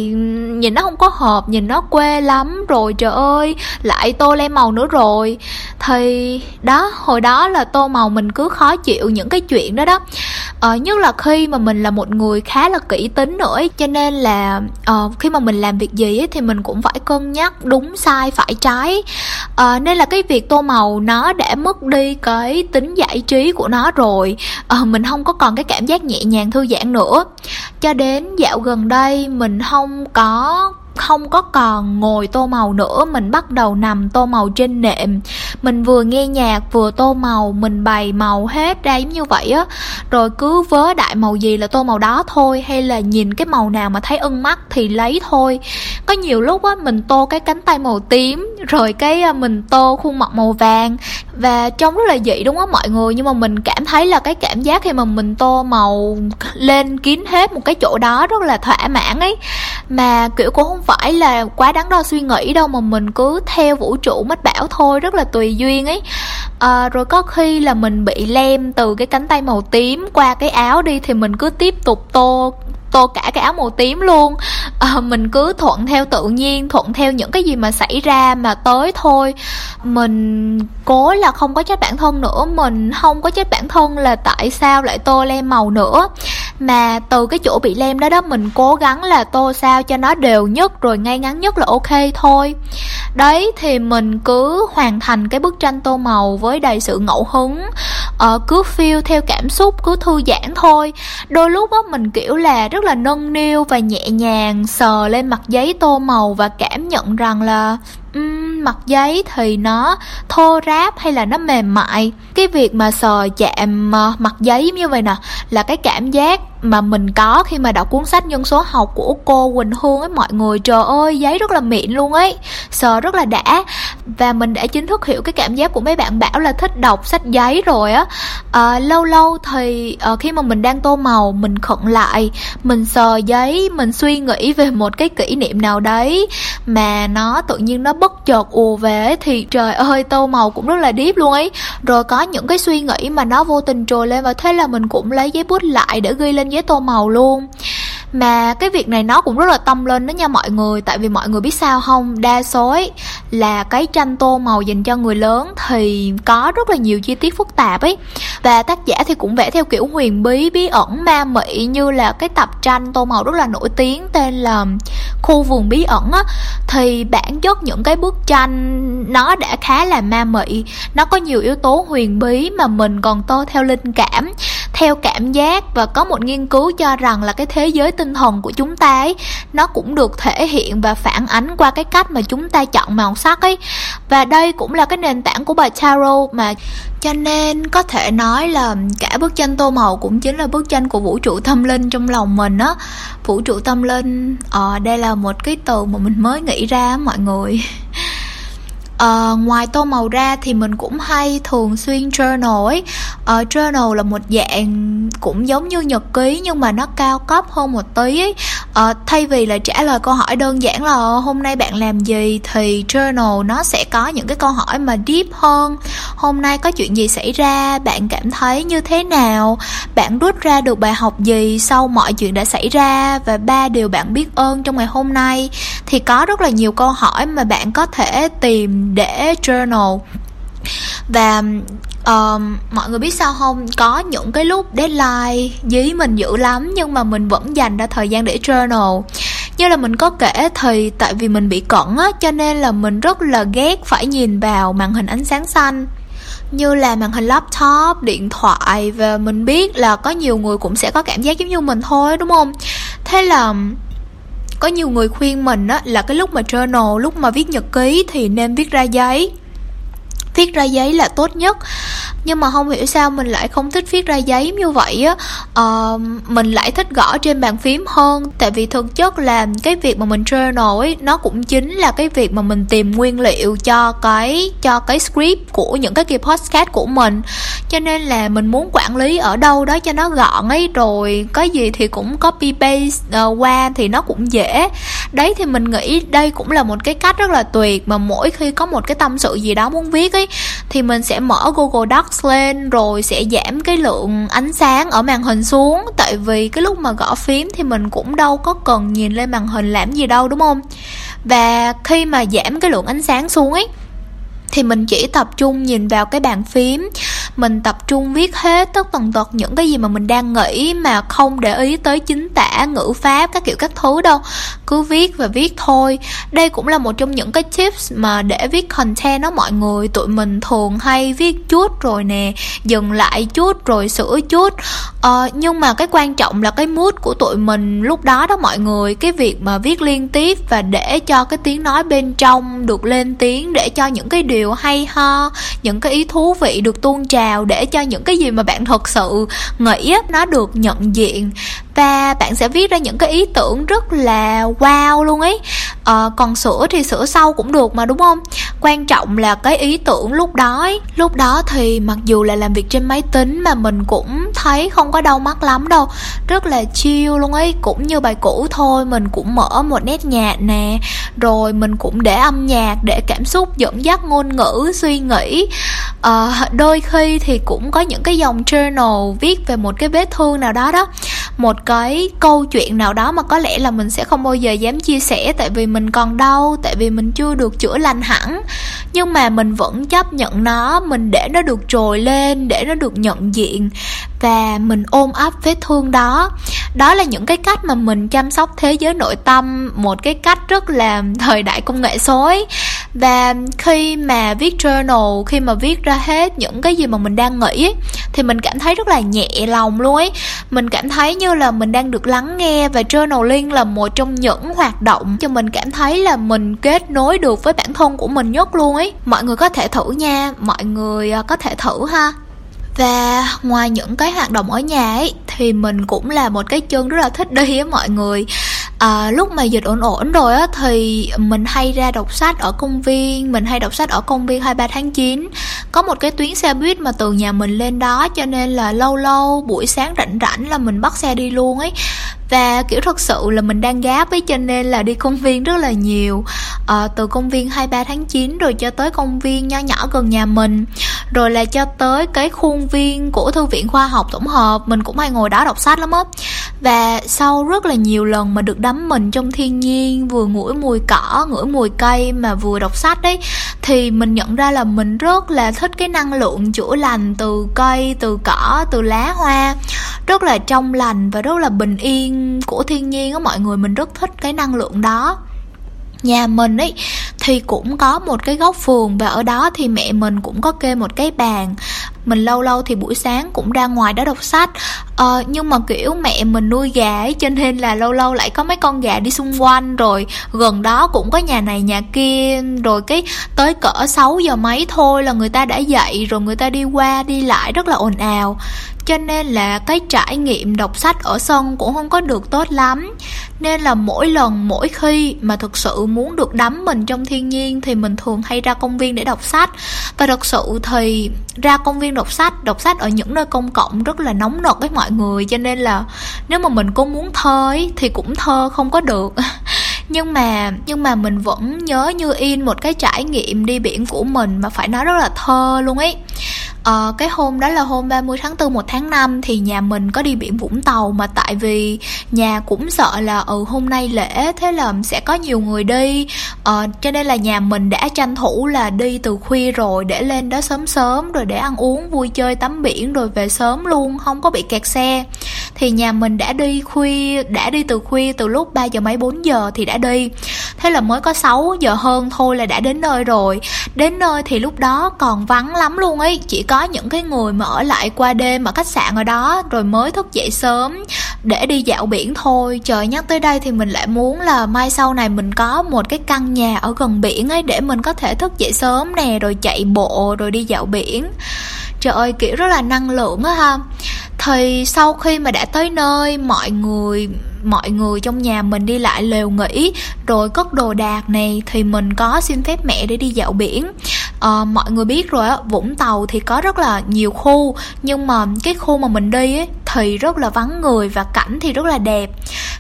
nhìn nó không có hợp nhìn nó quê lắm rồi trời ơi lại tô lên màu nữa rồi. Thì đó hồi đó là tô màu mình cứ khó chịu những cái chuyện đó đó. Ờ, nhất là khi mà mình là một người khá là kỹ tính nữa cho nên là uh, khi mà mình làm việc gì ấy, thì mình cũng phải cân nhắc đúng sai phải trái. Uh, nên là cái việc tô màu nó đã mất đi cái tính giải trí của nó rồi. Uh, mình không có còn cái cảm giác nhẹ nhàng thư giãn nữa. Cho đến dạo gần đây mình không có không có còn ngồi tô màu nữa. Mình bắt đầu nằm tô màu trên nệm. Mình vừa nghe nhạc, vừa tô màu. Mình bày màu hết ra giống như vậy á. Rồi cứ vớ đại màu gì là tô màu đó thôi, hay là nhìn cái màu nào mà thấy ưng mắt thì lấy thôi. Có nhiều lúc á, mình tô cái cánh tay màu tím, rồi cái à, mình tô khuôn mặt màu vàng. Và trông rất là dị đúng không mọi người? Nhưng mà mình cảm thấy là cái cảm giác khi mà mình tô màu lên kín hết một cái chỗ đó rất là thỏa mãn ấy. Mà, kiểu, cũng không phải là quá đắn đo suy nghĩ đâu mà mình cứ theo vũ trụ mách bảo thôi rất là tùy duyên ấy. À, rồi có khi là mình bị lem từ cái cánh tay màu tím qua cái áo đi thì mình cứ tiếp tục tô tô cả cái áo màu tím luôn. À, mình cứ thuận theo tự nhiên thuận theo những cái gì mà xảy ra mà tới thôi. Mình cố là không có trách bản thân nữa mình không có trách bản thân là tại sao lại tô lem màu nữa mà từ cái chỗ bị lem đó đó mình cố gắng là tô sao cho nó đều nhất rồi ngay ngắn nhất là ok thôi. Đấy thì mình cứ hoàn thành cái bức tranh tô màu với đầy sự ngẫu hứng. Uh, cứ feel theo cảm xúc cứ thư giãn thôi. Đôi lúc á mình kiểu là rất là nâng niu và nhẹ nhàng sờ lên mặt giấy tô màu và cảm nhận rằng là um, mặt giấy thì nó thô ráp hay là nó mềm mại? Cái việc mà sờ chạm uh, mặt giấy như vậy nè là cái cảm giác mà mình có khi mà đọc cuốn sách nhân số học của cô Quỳnh Hương ấy mọi người trời ơi giấy rất là mịn luôn ấy. Sờ rất là đã. Và mình đã chính thức hiểu cái cảm giác của mấy bạn bảo là thích đọc sách giấy rồi á. À, lâu lâu thì à, khi mà mình đang tô màu mình khẩn lại mình sờ giấy mình suy nghĩ về một cái kỷ niệm nào đấy mà nó tự nhiên nó bất chợt ùa về thì trời ơi tô màu cũng rất là deep luôn ấy. Rồi có những cái suy nghĩ mà nó vô tình trồi lên và thế là mình cũng lấy giấy bút lại để ghi lên giấy tô màu luôn mà cái việc này nó cũng rất là tâm lên đó nha mọi người, tại vì mọi người biết sao không? Đa số ấy là cái tranh tô màu dành cho người lớn thì có rất là nhiều chi tiết phức tạp ấy. Và tác giả thì cũng vẽ theo kiểu huyền bí bí ẩn, ma mị như là cái tập tranh tô màu rất là nổi tiếng tên là khu vườn bí ẩn á. Thì bản chất những cái bức tranh nó đã khá là ma mị, nó có nhiều yếu tố huyền bí mà mình còn tô theo linh cảm, theo cảm giác và có một nghiên cứu cho rằng là cái thế giới tinh thần của chúng ta ấy, nó cũng được thể hiện và phản ánh qua cái cách mà chúng ta chọn màu sắc ấy. Và đây cũng là cái nền tảng của bài tarot mà cho nên có thể nói là cả bức tranh tô màu cũng chính là bức tranh của vũ trụ tâm linh trong lòng mình á. Vũ trụ tâm linh ờ đây là một cái từ mà mình mới nghĩ ra mọi người. Uh, ngoài tô màu ra thì mình cũng hay thường xuyên journal ấy. Uh, Journal là một dạng cũng giống như nhật ký nhưng mà nó cao cấp hơn một tí ấy à, Thay vì là trả lời câu hỏi đơn giản là ờ, hôm nay bạn làm gì? Thì journal nó sẽ có những cái câu hỏi mà deep hơn. Hôm nay có chuyện gì xảy ra, bạn cảm thấy như thế nào? Bạn rút ra được bài học gì sau mọi chuyện đã xảy ra? Và ba điều bạn biết ơn trong ngày hôm nay? Thì có rất là nhiều câu hỏi mà bạn có thể tìm để journal và uh, mọi người biết sao không? Có những cái lúc deadline dí mình dữ lắm nhưng mà mình vẫn dành ra thời gian để journal. Như là mình có kể thì tại vì mình bị cận á cho nên là mình rất là ghét phải nhìn vào màn hình ánh sáng xanh. Như là màn hình laptop, điện thoại và mình biết là có nhiều người cũng sẽ có cảm giác giống như mình thôi đúng không? Thế là có nhiều người khuyên mình á là cái lúc mà journal, lúc mà viết nhật ký thì nên viết ra giấy viết ra giấy là tốt nhất. Nhưng mà không hiểu sao mình lại không thích viết ra giấy như vậy á. Uh, mình lại thích gõ trên bàn phím hơn. Tại vì thực chất là cái việc mà mình journal ấy nó cũng chính là cái việc mà mình tìm nguyên liệu cho cái cho cái script của những cái kỳ podcast của mình. Cho nên là mình muốn quản lý ở đâu đó cho nó gọn ấy. Rồi có gì thì cũng copy paste uh, qua thì nó cũng dễ. Đấy thì mình nghĩ đây cũng là một cái cách rất là tuyệt mà mỗi khi có một cái tâm sự gì đó muốn viết ấy thì mình sẽ mở Google Docs lên, rồi sẽ giảm cái lượng ánh sáng ở màn hình xuống. Tại vì cái lúc mà gõ phím thì mình cũng đâu có cần nhìn lên màn hình làm gì đâu, đúng không? Và khi mà giảm cái lượng ánh sáng xuống ấy thì mình chỉ tập trung nhìn vào cái bàn phím. Mình tập trung viết hết tất tần tật những cái gì mà mình đang nghĩ mà không để ý tới chính tả, ngữ pháp, các kiểu các thứ đâu. Cứ viết và viết thôi. Đây cũng là một trong những cái tips mà để viết content đó mọi người. Tụi mình thường hay viết chút rồi nè dừng lại chút rồi sửa chút. Ờ, nhưng mà cái quan trọng là cái mood của tụi mình lúc đó đó mọi người. Cái việc mà viết liên tiếp và để cho cái tiếng nói bên trong được lên tiếng để cho những cái điều hay ho những cái ý thú vị được tuôn trào để cho những cái gì mà bạn thật sự nghĩ nó được nhận diện và bạn sẽ viết ra những cái ý tưởng rất là wow luôn ấy. À, còn sửa thì sửa sau cũng được mà đúng không? Quan trọng là cái ý tưởng lúc đó ấy. lúc đó thì mặc dù là làm việc trên máy tính mà mình cũng thấy không có đau mắt lắm đâu. Rất là chill luôn ấy. Cũng như bài cũ thôi mình cũng mở một nét nhạc nè. Rồi mình cũng để âm nhạc để cảm xúc dẫn dắt ngôn ngữ suy nghĩ. À, đôi khi thì cũng có những cái dòng journal viết về một cái vết thương nào đó đó. Một cái câu chuyện nào đó mà có lẽ là mình sẽ không bao giờ dám chia sẻ tại vì mình còn đau tại vì mình chưa được chữa lành hẳn. Nhưng mà mình vẫn chấp nhận nó mình để nó được trồi lên để nó được nhận diện và mình ôm ấp vết thương đó. Đó là những cái cách mà mình chăm sóc thế giới nội tâm một cái cách rất là thời đại công nghệ số ấy và khi mà viết journal khi mà viết ra hết những cái gì mà mình đang nghĩ ấy, thì mình cảm thấy rất là nhẹ lòng luôn ấy. Mình cảm thấy như là mình đang được lắng nghe và journaling là một trong những hoạt động cho mình cảm thấy là mình kết nối được với bản thân của mình nhất luôn ấy. Mọi người có thể thử nha, mọi người à, có thể thử ha. Và ngoài những cái hoạt động ở nhà ấy, thì mình cũng là một cái chân rất là thích đi á mọi người à, lúc mà dịch ổn ổn rồi á thì mình hay ra đọc sách ở công viên mình hay đọc sách ở công viên 23 tháng 9 có một cái tuyến xe buýt mà từ nhà mình lên đó cho nên là lâu lâu buổi sáng rảnh rảnh là mình bắt xe đi luôn ấy. Và kiểu thật sự là mình đang gáp ấy cho nên là đi công viên rất là nhiều. À, từ công viên 23 tháng 9 rồi cho tới công viên nho nhỏ gần nhà mình rồi là cho tới cái khuôn viên của thư viện khoa học tổng hợp, mình cũng hay ngồi đó đọc sách lắm á. Và sau rất là nhiều lần mà được đắm mình trong thiên nhiên, vừa ngửi mùi cỏ, ngửi mùi cây mà vừa đọc sách đấy, thì mình nhận ra là mình rất là thích cái năng lượng chữa lành từ cây, từ cỏ, từ lá hoa. Rất là trong lành và rất là bình yên của thiên nhiên á mọi người, mình rất thích cái năng lượng đó nhà mình ấy thì cũng có một cái góc vườn và ở đó thì mẹ mình cũng có kê một cái bàn. Mình lâu lâu thì buổi sáng cũng ra ngoài đó đọc sách. Ờ, nhưng mà kiểu mẹ mình nuôi gà ấy cho nên là lâu lâu lại có mấy con gà đi xung quanh. Rồi gần đó cũng có nhà này nhà kia. Rồi cái tới cỡ 6 giờ mấy thôi là người ta đã dậy rồi người ta đi qua đi lại rất là ồn ào cho nên là cái trải nghiệm đọc sách ở sân cũng không có được tốt lắm. Nên là mỗi lần mỗi khi mà thực sự muốn được đắm mình trong thiên nhiên thì mình thường hay ra công viên để đọc sách. Và thật sự thì ra công viên đọc sách đọc sách ở những nơi công cộng rất là nóng nực với mọi người. Cho nên là nếu mà mình có muốn thơ ấy, thì cũng thơ không có được. Nhưng mà nhưng mà mình vẫn nhớ như in một cái trải nghiệm đi biển của mình mà phải nói rất là thơ luôn ấy. Ờ, cái hôm đó là hôm 30 tháng 4 1 tháng 5 thì nhà mình có đi biển Vũng Tàu mà tại vì nhà cũng sợ là ừ hôm nay lễ thế là sẽ có nhiều người đi. Ờ, cho nên là nhà mình đã tranh thủ là đi từ khuya rồi để lên đó sớm sớm rồi để ăn uống vui chơi tắm biển rồi về sớm luôn không có bị kẹt xe. Thì nhà mình đã đi khuya đã đi từ khuya từ lúc 3 giờ mấy 4 giờ thì đã đi. Thế là mới có 6 giờ hơn thôi là đã đến nơi rồi. Đến nơi thì lúc đó còn vắng lắm luôn ấy chỉ có những cái người mà ở lại qua đêm ở khách sạn ở đó, rồi mới thức dậy sớm để đi dạo biển thôi. Trời, nhắc tới đây thì mình lại muốn là mai sau này mình có một cái căn nhà ở gần biển ấy để mình có thể thức dậy sớm nè, rồi chạy bộ, rồi đi dạo biển. Trời ơi, kiểu rất là năng lượng á ha. Thì sau khi mà đã tới nơi, mọi người mọi người trong nhà mình đi lại lều nghỉ, rồi cất đồ đạc này, thì mình có xin phép mẹ để đi dạo biển à, mọi người biết rồi á vũng tàu thì có rất là nhiều khu nhưng mà cái khu mà mình đi ấy, thì rất là vắng người và cảnh thì rất là đẹp.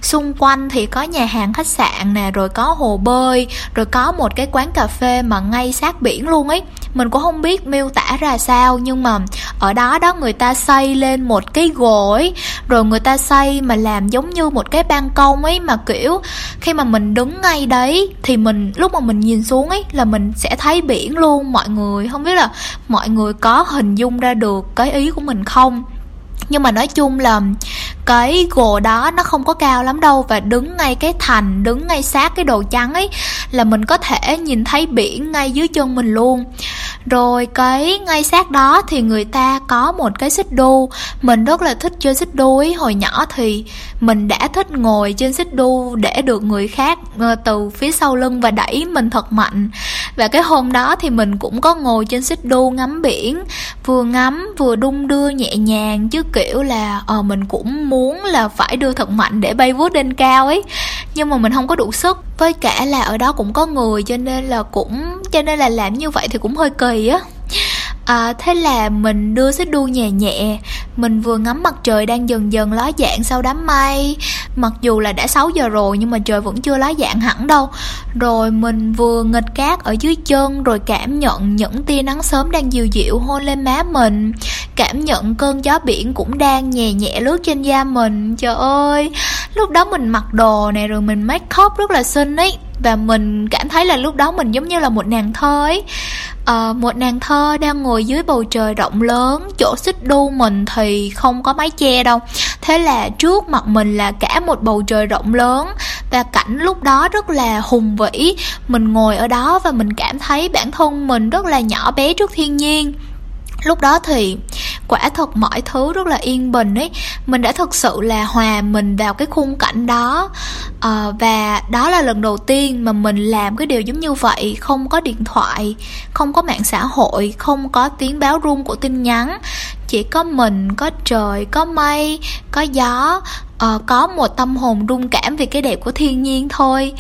Xung quanh thì có nhà hàng khách sạn nè rồi có hồ bơi rồi có một cái quán cà phê mà ngay sát biển luôn ấy mình cũng không biết miêu tả ra sao, nhưng mà ở đó đó người ta xây lên một cái gối, rồi người ta xây mà làm giống như một cái ban công ấy mà, kiểu, khi mà mình đứng ngay đấy thì mình, lúc mà mình nhìn xuống ấy là mình sẽ thấy biển luôn. Mọi người, không biết là mọi người có hình dung ra được cái ý của mình không? Nhưng mà nói chung là cái gồ đó nó không có cao lắm đâu và đứng ngay cái thành, đứng ngay sát cái đồ trắng ấy là mình có thể nhìn thấy biển ngay dưới chân mình luôn. Rồi cái ngay sát đó thì người ta có một cái xích đu. Mình rất là thích chơi xích đu ấy. Hồi nhỏ thì mình đã thích ngồi trên xích đu để được người khác ờ, từ phía sau lưng và đẩy mình thật mạnh. Và cái hôm đó thì mình cũng có ngồi trên xích đu ngắm biển, vừa ngắm vừa đung đưa nhẹ nhàng, chứ kiểu là ờ mình cũng muốn là phải đưa thật mạnh để bay vút lên cao ấy. Nhưng mà mình không có đủ sức, với cả là ở đó cũng có người cho nên là cũng, cho nên là làm như vậy thì cũng hơi kỳ á à, thế là mình đưa xích đu nhẹ nhẹ. Mình vừa ngắm mặt trời đang dần dần ló dạng sau đám mây. Mặc dù là đã 6 giờ rồi nhưng mà trời vẫn chưa ló dạng hẳn đâu. Rồi mình vừa nghịch cát ở dưới chân rồi cảm nhận những tia nắng sớm đang dịu dịu hôn lên má mình. Cảm nhận cơn gió biển cũng đang nhẹ nhẹ lướt trên da mình. Trời ơi lúc đó mình mặc đồ này rồi mình make up rất là xinh ấy và mình cảm thấy là lúc đó mình giống như là một nàng thơ ấy. À, một nàng thơ đang ngồi dưới bầu trời rộng lớn chỗ xích đu mình thì không có mái che đâu. Thế là trước mặt mình là cả một bầu trời rộng lớn và cảnh lúc đó rất là hùng vĩ. Mình ngồi ở đó và mình cảm thấy bản thân mình rất là nhỏ bé trước thiên nhiên. Lúc đó thì quả thật mọi thứ rất là yên bình ấy. Mình đã thực sự là hòa mình vào cái khung cảnh đó. À, và đó là lần đầu tiên mà mình làm cái điều giống như vậy. Không có điện thoại không có mạng xã hội không có tiếng báo rung của tin nhắn chỉ có mình có trời có mây có gió uh, có một tâm hồn rung cảm vì cái đẹp của thiên nhiên thôi.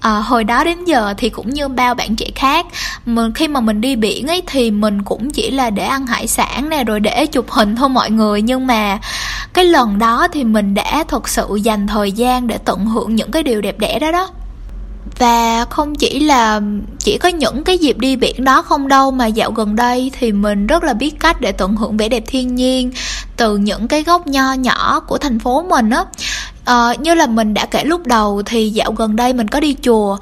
À, hồi đó đến giờ thì cũng như bao bạn trẻ khác mình khi mà mình đi biển ấy thì mình cũng chỉ là để ăn hải sản nè rồi để chụp hình thôi mọi người. Nhưng mà cái lần đó thì mình đã thật sự dành thời gian để tận hưởng những cái điều đẹp đẽ đó đó và không chỉ là chỉ có những cái dịp đi biển đó không đâu, mà dạo gần đây thì mình rất là biết cách để tận hưởng vẻ đẹp thiên nhiên từ những cái góc nho nhỏ của thành phố mình á. À, như là mình đã kể lúc đầu thì dạo gần đây mình có đi chùa.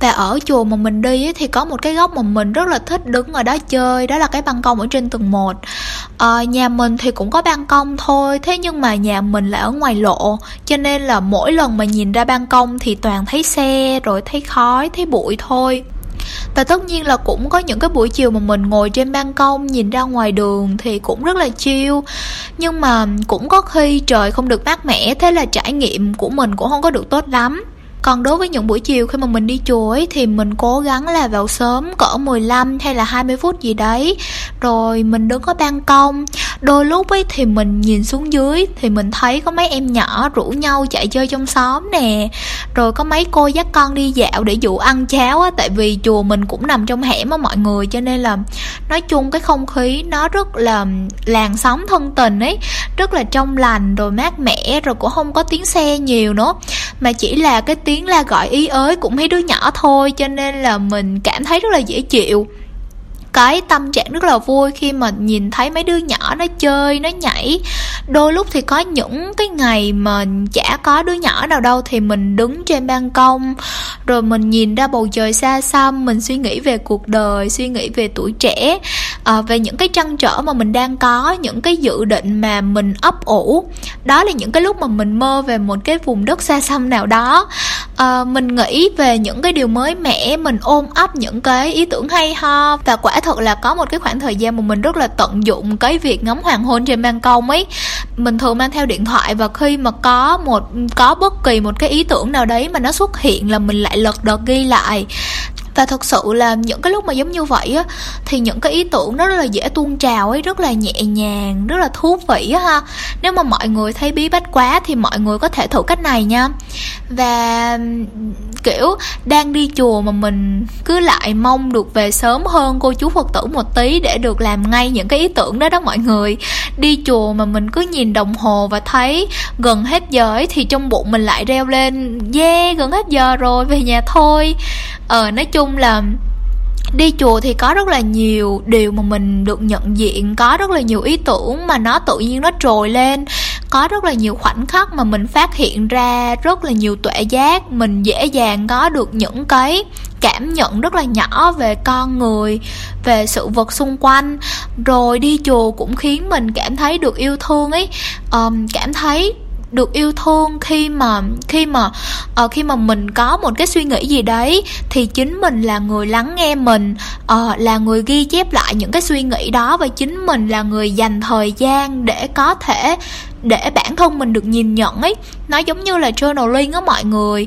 Và ở chùa mà mình đi ấy, thì có một cái góc mà mình rất là thích đứng ở đó chơi đó là cái ban công ở trên tầng 1 à, ờ, nhà mình thì cũng có ban công thôi thế nhưng mà nhà mình là ở ngoài lộ cho nên là mỗi lần mà nhìn ra ban công thì toàn thấy xe rồi thấy khói thấy bụi thôi và tất nhiên là cũng có những cái buổi chiều mà mình ngồi trên ban công nhìn ra ngoài đường thì cũng rất là chill. Nhưng mà cũng có khi trời không được mát mẻ thế là trải nghiệm của mình cũng không có được tốt lắm. Còn đối với những buổi chiều khi mà mình đi chùa ấy, thì mình cố gắng là vào sớm cỡ 15 hay là 20 phút gì đấy. Rồi mình đứng ở ban công. Đôi lúc ấy thì mình nhìn xuống dưới thì mình thấy có mấy em nhỏ rủ nhau chạy chơi trong xóm nè rồi có mấy cô dắt con đi dạo để dụ ăn cháo á, tại vì chùa mình cũng nằm trong hẻm á mọi người, cho nên là nói chung cái không khí nó rất là làng xóm thân tình ấy, rất là trong lành rồi mát mẻ, rồi cũng không có tiếng xe nhiều nữa. Mà chỉ là cái tiếng la gọi ý ới cũng mấy đứa nhỏ thôi, cho nên là mình cảm thấy rất là dễ chịu cái tâm trạng rất là vui khi mà nhìn thấy mấy đứa nhỏ nó chơi nó nhảy. Đôi lúc thì có những cái ngày mà chả có đứa nhỏ nào đâu thì mình đứng trên ban công rồi mình nhìn ra bầu trời xa xăm mình suy nghĩ về cuộc đời suy nghĩ về tuổi trẻ à, về những cái trăn trở mà mình đang có những cái dự định mà mình ấp ủ. Đó là những cái lúc mà mình mơ về một cái vùng đất xa xăm nào đó. À, mình nghĩ về những cái điều mới mẻ mình ôm ấp những cái ý tưởng hay ho và quả thật là có một cái khoảng thời gian mà mình rất là tận dụng cái việc ngắm hoàng hôn trên ban công ấy. Mình thường mang theo điện thoại và khi mà có một, có bất kỳ một cái ý tưởng nào đấy mà nó xuất hiện là mình lại lật đật ghi lại và thật sự là những cái lúc mà giống như vậy á, thì những cái ý tưởng nó rất là dễ tuôn trào ấy, rất là nhẹ nhàng, rất là thú vị á ha. Nếu mà mọi người thấy bí bách quá thì mọi người có thể thử cách này nha. Và kiểu, đang đi chùa mà mình cứ lại mong được về sớm hơn cô chú phật tử một tí để được làm ngay những cái ý tưởng đó đó mọi người. Đi chùa mà mình cứ nhìn đồng hồ và thấy gần hết giờ ấy thì trong bụng mình lại reo lên, yeah, gần hết giờ rồi, về nhà thôi. Ờ nói chung là đi chùa thì có rất là nhiều điều mà mình được nhận diện có rất là nhiều ý tưởng mà nó tự nhiên nó trồi lên có rất là nhiều khoảnh khắc mà mình phát hiện ra rất là nhiều tuệ giác mình dễ dàng có được những cái cảm nhận rất là nhỏ về con người về sự vật xung quanh. Rồi đi chùa cũng khiến mình cảm thấy được yêu thương ấy. Um, cảm thấy được yêu thương khi mà khi mà uh, khi mà mình có một cái suy nghĩ gì đấy thì chính mình là người lắng nghe mình uh, là người ghi chép lại những cái suy nghĩ đó và chính mình là người dành thời gian để có thể để bản thân mình được nhìn nhận ấy. Nó giống như là journaling á mọi người.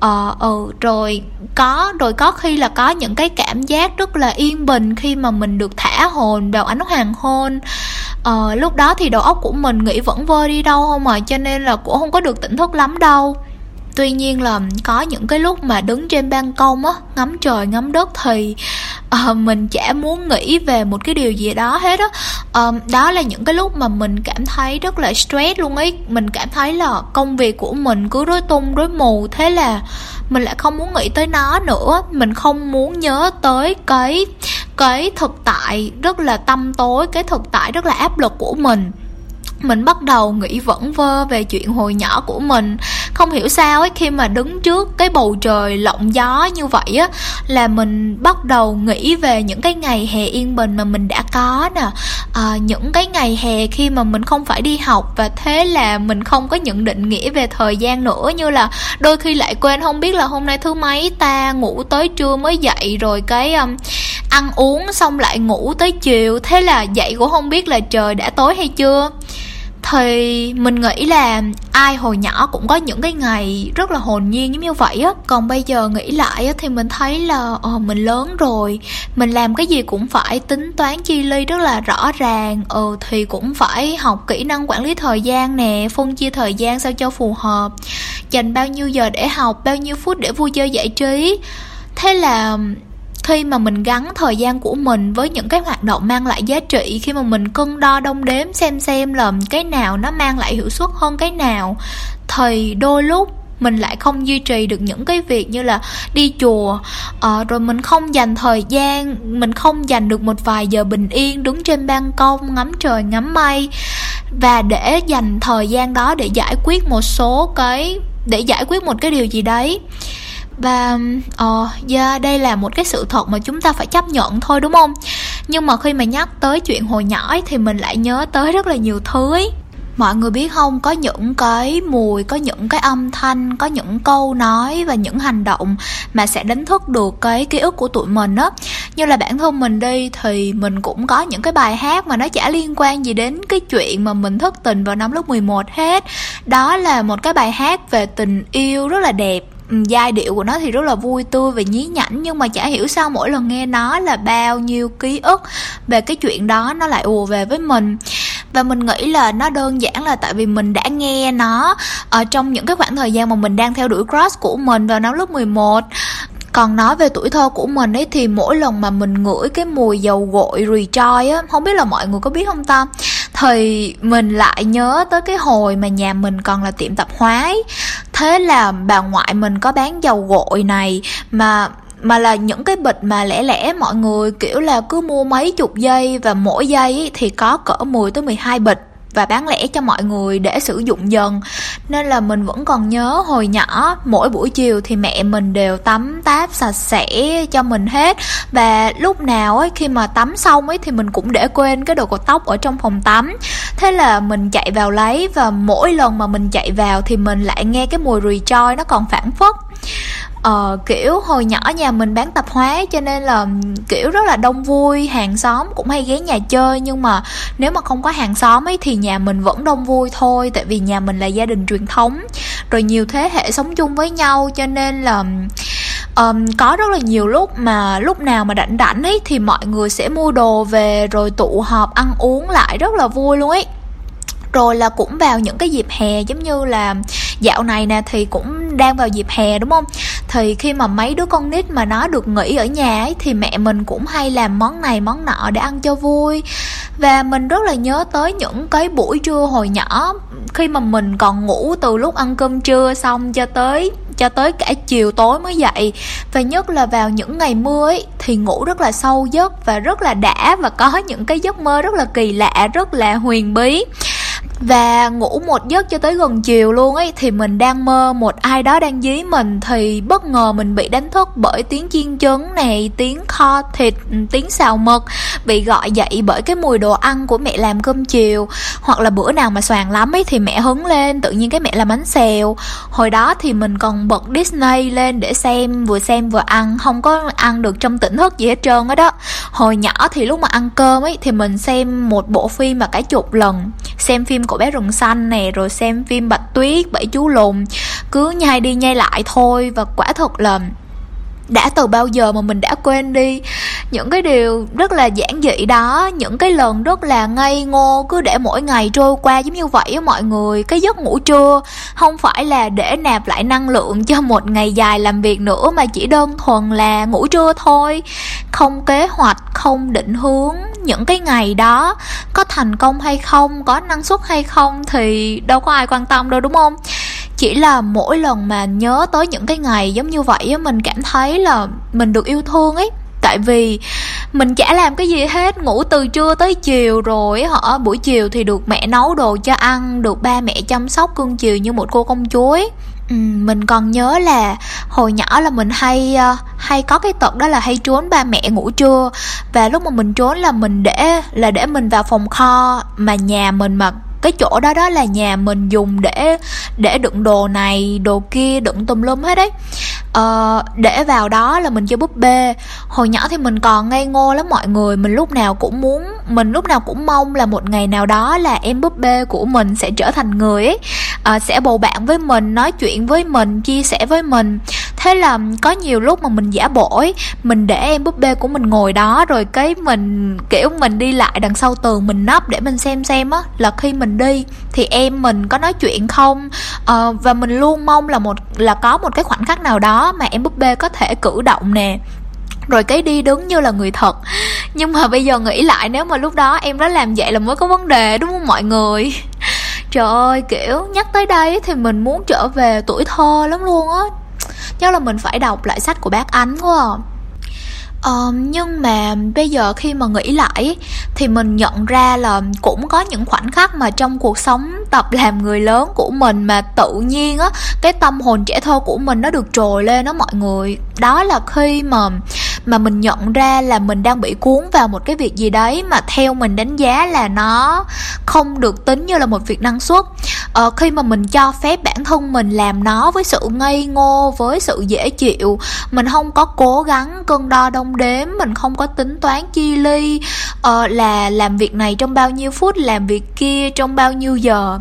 Ờ ừ rồi có rồi có khi là có những cái cảm giác rất là yên bình khi mà mình được thả hồn vào ánh hoàng hôn. Ờ, lúc đó thì đầu óc của mình nghĩ vẫn vơi đi đâu không mà cho nên là cũng không có được tỉnh thức lắm đâu tuy nhiên là có những cái lúc mà đứng trên ban công á ngắm trời ngắm đất thì uh, mình chả muốn nghĩ về một cái điều gì đó hết á. Uh, đó là những cái lúc mà mình cảm thấy rất là stress luôn ấy. Mình cảm thấy là công việc của mình cứ rối tung rối mù. Thế là mình lại không muốn nghĩ tới nó nữa. Mình không muốn nhớ tới cái cái thực tại rất là tâm tối cái thực tại rất là áp lực của mình. Mình bắt đầu nghĩ vẩn vơ về chuyện hồi nhỏ của mình không hiểu sao ấy khi mà đứng trước cái bầu trời lộng gió như vậy á là mình bắt đầu nghĩ về những cái ngày hè yên bình mà mình đã có nè. À, những cái ngày hè khi mà mình không phải đi học và thế là mình không có những định nghĩa về thời gian nữa như là đôi khi lại quên không biết là hôm nay thứ mấy ta ngủ tới trưa mới dậy rồi cái um, ăn uống xong lại ngủ tới chiều. Thế là dậy cũng không biết là trời đã tối hay chưa thì mình nghĩ là ai hồi nhỏ cũng có những cái ngày rất là hồn nhiên giống như vậy á. Còn bây giờ nghĩ lại á thì mình thấy là ờ mình lớn rồi, mình làm cái gì cũng phải tính toán chi ly rất là rõ ràng. Ừ thì cũng phải học kỹ năng quản lý thời gian nè, phân chia thời gian sao cho phù hợp, dành bao nhiêu giờ để học, bao nhiêu phút để vui chơi giải trí. Thế là khi mà mình gắn thời gian của mình với những cái hoạt động mang lại giá trị khi mà mình cân đo đong đếm xem xem là cái nào nó mang lại hiệu suất hơn cái nào thì đôi lúc mình lại không duy trì được những cái việc như là đi chùa. À, rồi mình không dành thời gian mình không dành được một vài giờ bình yên đứng trên ban công ngắm trời ngắm mây. Và để dành thời gian đó để giải quyết một số cái để giải quyết một cái điều gì đấy và ờ uh, yeah, đây là một cái sự thật mà chúng ta phải chấp nhận thôi đúng không? Nhưng mà khi mà nhắc tới chuyện hồi nhỏ ấy, thì mình lại nhớ tới rất là nhiều thứ ấy. Mọi người biết không có những cái mùi có những cái âm thanh có những câu nói và những hành động mà sẽ đánh thức được cái ký ức của tụi mình á. Như là bản thân mình đi thì mình cũng có những cái bài hát mà nó chả liên quan gì đến cái chuyện mà mình thất tình vào năm lớp 11 hết. Đó là một cái bài hát về tình yêu rất là đẹp. Ừ, giai điệu của nó thì rất là vui tươi và nhí nhảnh, nhưng mà chả hiểu sao mỗi lần nghe nó là bao nhiêu ký ức về cái chuyện đó nó lại ùa về với mình. Và mình nghĩ là nó đơn giản là tại vì mình đã nghe nó ở trong những cái khoảng thời gian mà mình đang theo đuổi crush của mình vào năm lớp 11 còn nói về tuổi thơ của mình ấy thì mỗi lần mà mình ngửi cái mùi dầu gội rejoy á, không biết là mọi người có biết không ta thì mình lại nhớ tới cái hồi mà nhà mình còn là tiệm tạp hóa ấy. thế là bà ngoại mình có bán dầu gội này, mà mà là những cái bịch mà lẻ lẻ, mọi người kiểu là cứ mua mấy chục giây và mỗi giây thì có cỡ 10 tới 12 bịch và bán lẻ cho mọi người để sử dụng dần. Nên là mình vẫn còn nhớ hồi nhỏ, mỗi buổi chiều thì mẹ mình đều tắm táp sạch sẽ cho mình hết. Và lúc nào ấy, khi mà tắm xong ấy thì mình cũng để quên cái đồ cột tóc ở trong phòng tắm. Thế là mình chạy vào lấy và mỗi lần mà mình chạy vào thì mình lại nghe cái mùi rùi choi nó còn phản phất ờ, kiểu hồi nhỏ nhà mình bán tạp hóa cho nên là kiểu rất là đông vui hàng xóm cũng hay ghé nhà chơi. Nhưng mà nếu mà không có hàng xóm ấy thì nhà mình vẫn đông vui thôi tại vì nhà mình là gia đình truyền thống. Rồi nhiều thế hệ sống chung với nhau cho nên là um, có rất là nhiều lúc mà lúc nào mà rảnh rảnh ấy thì mọi người sẽ mua đồ về rồi tụ họp ăn uống lại rất là vui luôn ấy. Rồi là cũng vào những cái dịp hè giống như là dạo này nè, thì cũng đang vào dịp hè, đúng không? Thì khi mà mấy đứa con nít mà nó được nghỉ ở nhà ấy, thì mẹ mình cũng hay làm món này, món nọ để ăn cho vui. Và mình rất là nhớ tới những cái buổi trưa hồi nhỏ, khi mà mình còn ngủ từ lúc ăn cơm trưa xong cho tới cho tới cả chiều tối mới dậy. Và nhất là vào những ngày mưa ấy, thì ngủ rất là sâu giấc và rất là đã và có những cái giấc mơ rất là kỳ lạ, rất là huyền bí và ngủ một giấc cho tới gần chiều luôn ấy, thì mình đang mơ một ai đó đang dí mình, thì bất ngờ mình bị đánh thức bởi tiếng chiên trứng này, tiếng kho thịt ừ, tiếng xào mực, bị gọi dậy bởi cái mùi đồ ăn của mẹ làm cơm chiều. Hoặc là bữa nào mà xoàng lắm ấy, thì mẹ hứng lên, tự nhiên cái mẹ làm bánh xèo. Hồi đó thì mình còn bật Disney lên để xem, vừa xem vừa ăn, không có ăn được trong tỉnh thức gì hết trơn á đó. Hồi nhỏ thì lúc mà ăn cơm ấy, thì mình xem một bộ phim mà cả chục lần, xem phim cậu bé rừng xanh nè, rồi xem phim bạch tuyết, bảy chú lùn. Cứ nhai đi nhai lại thôi và quả thật là đã từ bao giờ mà mình đã quên đi? Những cái điều rất là giản dị đó, những cái lần rất là ngây ngô cứ để mỗi ngày trôi qua giống như vậy á mọi người. Cái giấc ngủ trưa không phải là để nạp lại năng lượng cho một ngày dài làm việc nữa mà chỉ đơn thuần là ngủ trưa thôi. Không kế hoạch, không định hướng những cái ngày đó có thành công hay không, có năng suất hay không thì đâu có ai quan tâm đâu, đúng không? Chỉ là mỗi lần mà nhớ tới những cái ngày giống như vậy mình cảm thấy là mình được yêu thương ấy. Tại vì mình chả làm cái gì hết ngủ từ trưa tới chiều rồi họ buổi chiều thì được mẹ nấu đồ cho ăn được ba mẹ chăm sóc cưng chiều như một cô công chúa ấy. Ừ, mình còn nhớ là hồi nhỏ là mình hay uh, hay có cái tật đó là hay trốn ba mẹ ngủ trưa. Và lúc mà mình trốn là mình để là để mình vào phòng kho mà nhà mình mà cái chỗ đó đó là nhà mình dùng để để đựng đồ này đồ kia đựng tùm lum hết đấy ờ, để vào đó là mình chơi búp bê. Hồi nhỏ thì mình còn ngây ngô lắm mọi người mình lúc nào cũng muốn mình lúc nào cũng mong là một ngày nào đó là em búp bê của mình sẽ trở thành người ấy. Ờ, sẽ bầu bạn với mình nói chuyện với mình chia sẻ với mình thế là có nhiều lúc mà mình giả bộ ấy mình để em búp bê của mình ngồi đó rồi cái mình kiểu mình đi lại đằng sau tường mình nấp để mình xem xem á là khi mình đi thì em mình có nói chuyện không? À, và mình luôn mong là một là có một cái khoảnh khắc nào đó mà em búp bê có thể cử động nè. Rồi cái đi đứng như là người thật. Nhưng mà bây giờ nghĩ lại nếu mà lúc đó em đã làm vậy là mới có vấn đề đúng không mọi người? Trời ơi kiểu nhắc tới đây thì mình muốn trở về tuổi thơ lắm luôn á chắc là mình phải đọc lại sách của bác ánh quá à. Uh, nhưng mà bây giờ khi mà nghĩ lại thì mình nhận ra là cũng có những khoảnh khắc mà trong cuộc sống tập làm người lớn của mình mà tự nhiên á cái tâm hồn trẻ thơ của mình nó được trồi lên đó mọi người đó là khi mà mà mình nhận ra là mình đang bị cuốn vào một cái việc gì đấy mà theo mình đánh giá là nó không được tính như là một việc năng suất. Ờ, khi mà mình cho phép bản thân mình làm nó với sự ngây ngô với sự dễ chịu mình không có cố gắng cân đo đong đếm mình không có tính toán chi ly ờ, là làm việc này trong bao nhiêu phút làm việc kia trong bao nhiêu giờ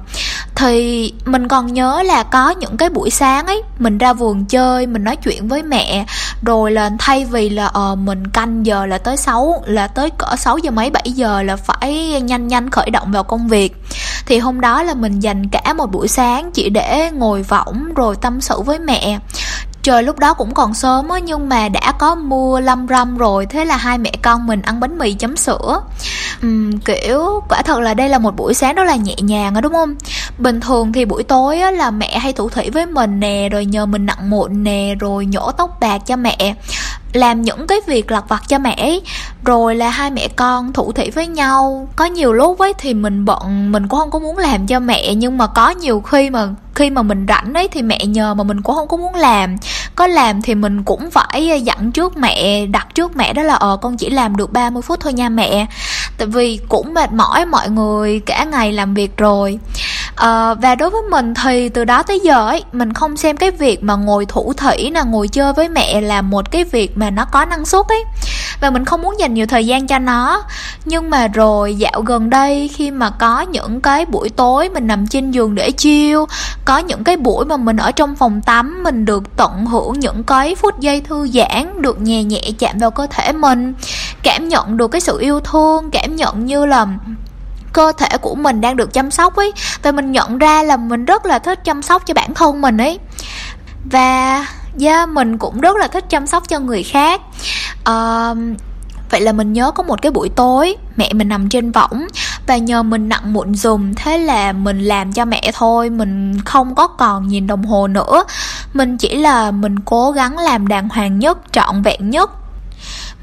thì mình còn nhớ là có những cái buổi sáng ấy mình ra vườn chơi mình nói chuyện với mẹ rồi là thay vì là uh, mình canh giờ là tới 6 là tới cỡ 6 giờ mấy 7 giờ là phải nhanh nhanh khởi động vào công việc. Thì hôm đó là mình dành cả một buổi sáng chỉ để ngồi võng rồi tâm sự với mẹ. Trời lúc đó cũng còn sớm á nhưng mà đã có mưa lâm râm rồi thế là hai mẹ con mình ăn bánh mì chấm sữa um, kiểu quả thật là đây là một buổi sáng rất là nhẹ nhàng á đúng không? Bình thường thì buổi tối á, là mẹ hay thủ thủy với mình nè rồi nhờ mình nặng mụn nè rồi nhổ tóc bạc cho mẹ làm những cái việc lặt vặt cho mẹ rồi là hai mẹ con thủ thị với nhau. Có nhiều lúc ấy thì mình bận, mình cũng không có muốn làm cho mẹ. Nhưng mà có nhiều khi mà khi mà mình rảnh ấy thì mẹ nhờ mà mình cũng không có muốn làm. Có làm thì mình cũng phải ờ, dặn trước mẹ, đặt trước mẹ đó là ờ con chỉ làm được 30 phút thôi nha mẹ. Tại vì cũng mệt mỏi mọi người, cả ngày làm việc rồi à, và đối với mình thì từ đó tới giờ ấy mình không xem cái việc mà ngồi thủ thủy là ngồi chơi với mẹ là một cái việc mà nó có năng suất ấy. Và mình không muốn dành nhiều thời gian cho nó. Nhưng mà rồi dạo gần đây khi mà có những cái buổi tối mình nằm trên giường để chiêu có những cái buổi mà mình ở trong phòng tắm mình được tận hưởng những cái phút giây thư giãn được nhẹ nhẹ chạm vào cơ thể mình cảm nhận được cái sự yêu thương cảm nhận như là cơ thể của mình đang được chăm sóc ấy. Và mình nhận ra là mình rất là thích chăm sóc cho bản thân mình ấy. Và yeah, mình cũng rất là thích chăm sóc cho người khác. Uh, vậy là mình nhớ có một cái buổi tối mẹ mình nằm trên võng. Và nhờ mình nặng mụn dùm thế là mình làm cho mẹ thôi mình không có còn nhìn đồng hồ nữa. Mình chỉ là mình cố gắng làm đàng hoàng nhất trọn vẹn nhất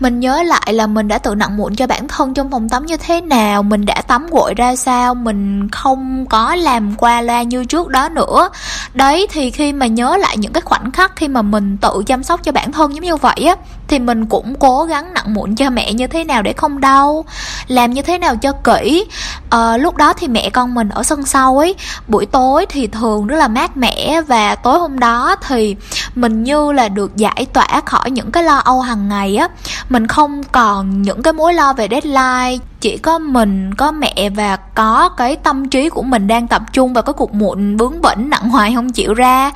mình nhớ lại là mình đã tự nặng mụn cho bản thân trong phòng tắm như thế nào mình đã tắm gội ra sao mình không có làm qua loa như trước đó nữa. Đấy thì khi mà nhớ lại những cái khoảnh khắc khi mà mình tự chăm sóc cho bản thân giống như vậy á thì mình cũng cố gắng nặng mụn cho mẹ như thế nào để không đau làm như thế nào cho kỹ. À, lúc đó thì mẹ con mình ở sân sau ấy buổi tối thì thường rất là mát mẻ và tối hôm đó thì mình như là được giải tỏa khỏi những cái lo âu hàng ngày á mình không còn những cái mối lo về deadline chỉ có mình có mẹ và có cái tâm trí của mình đang tập trung vào cái cuộc muộn bướng bỉnh nặng hoài không chịu ra.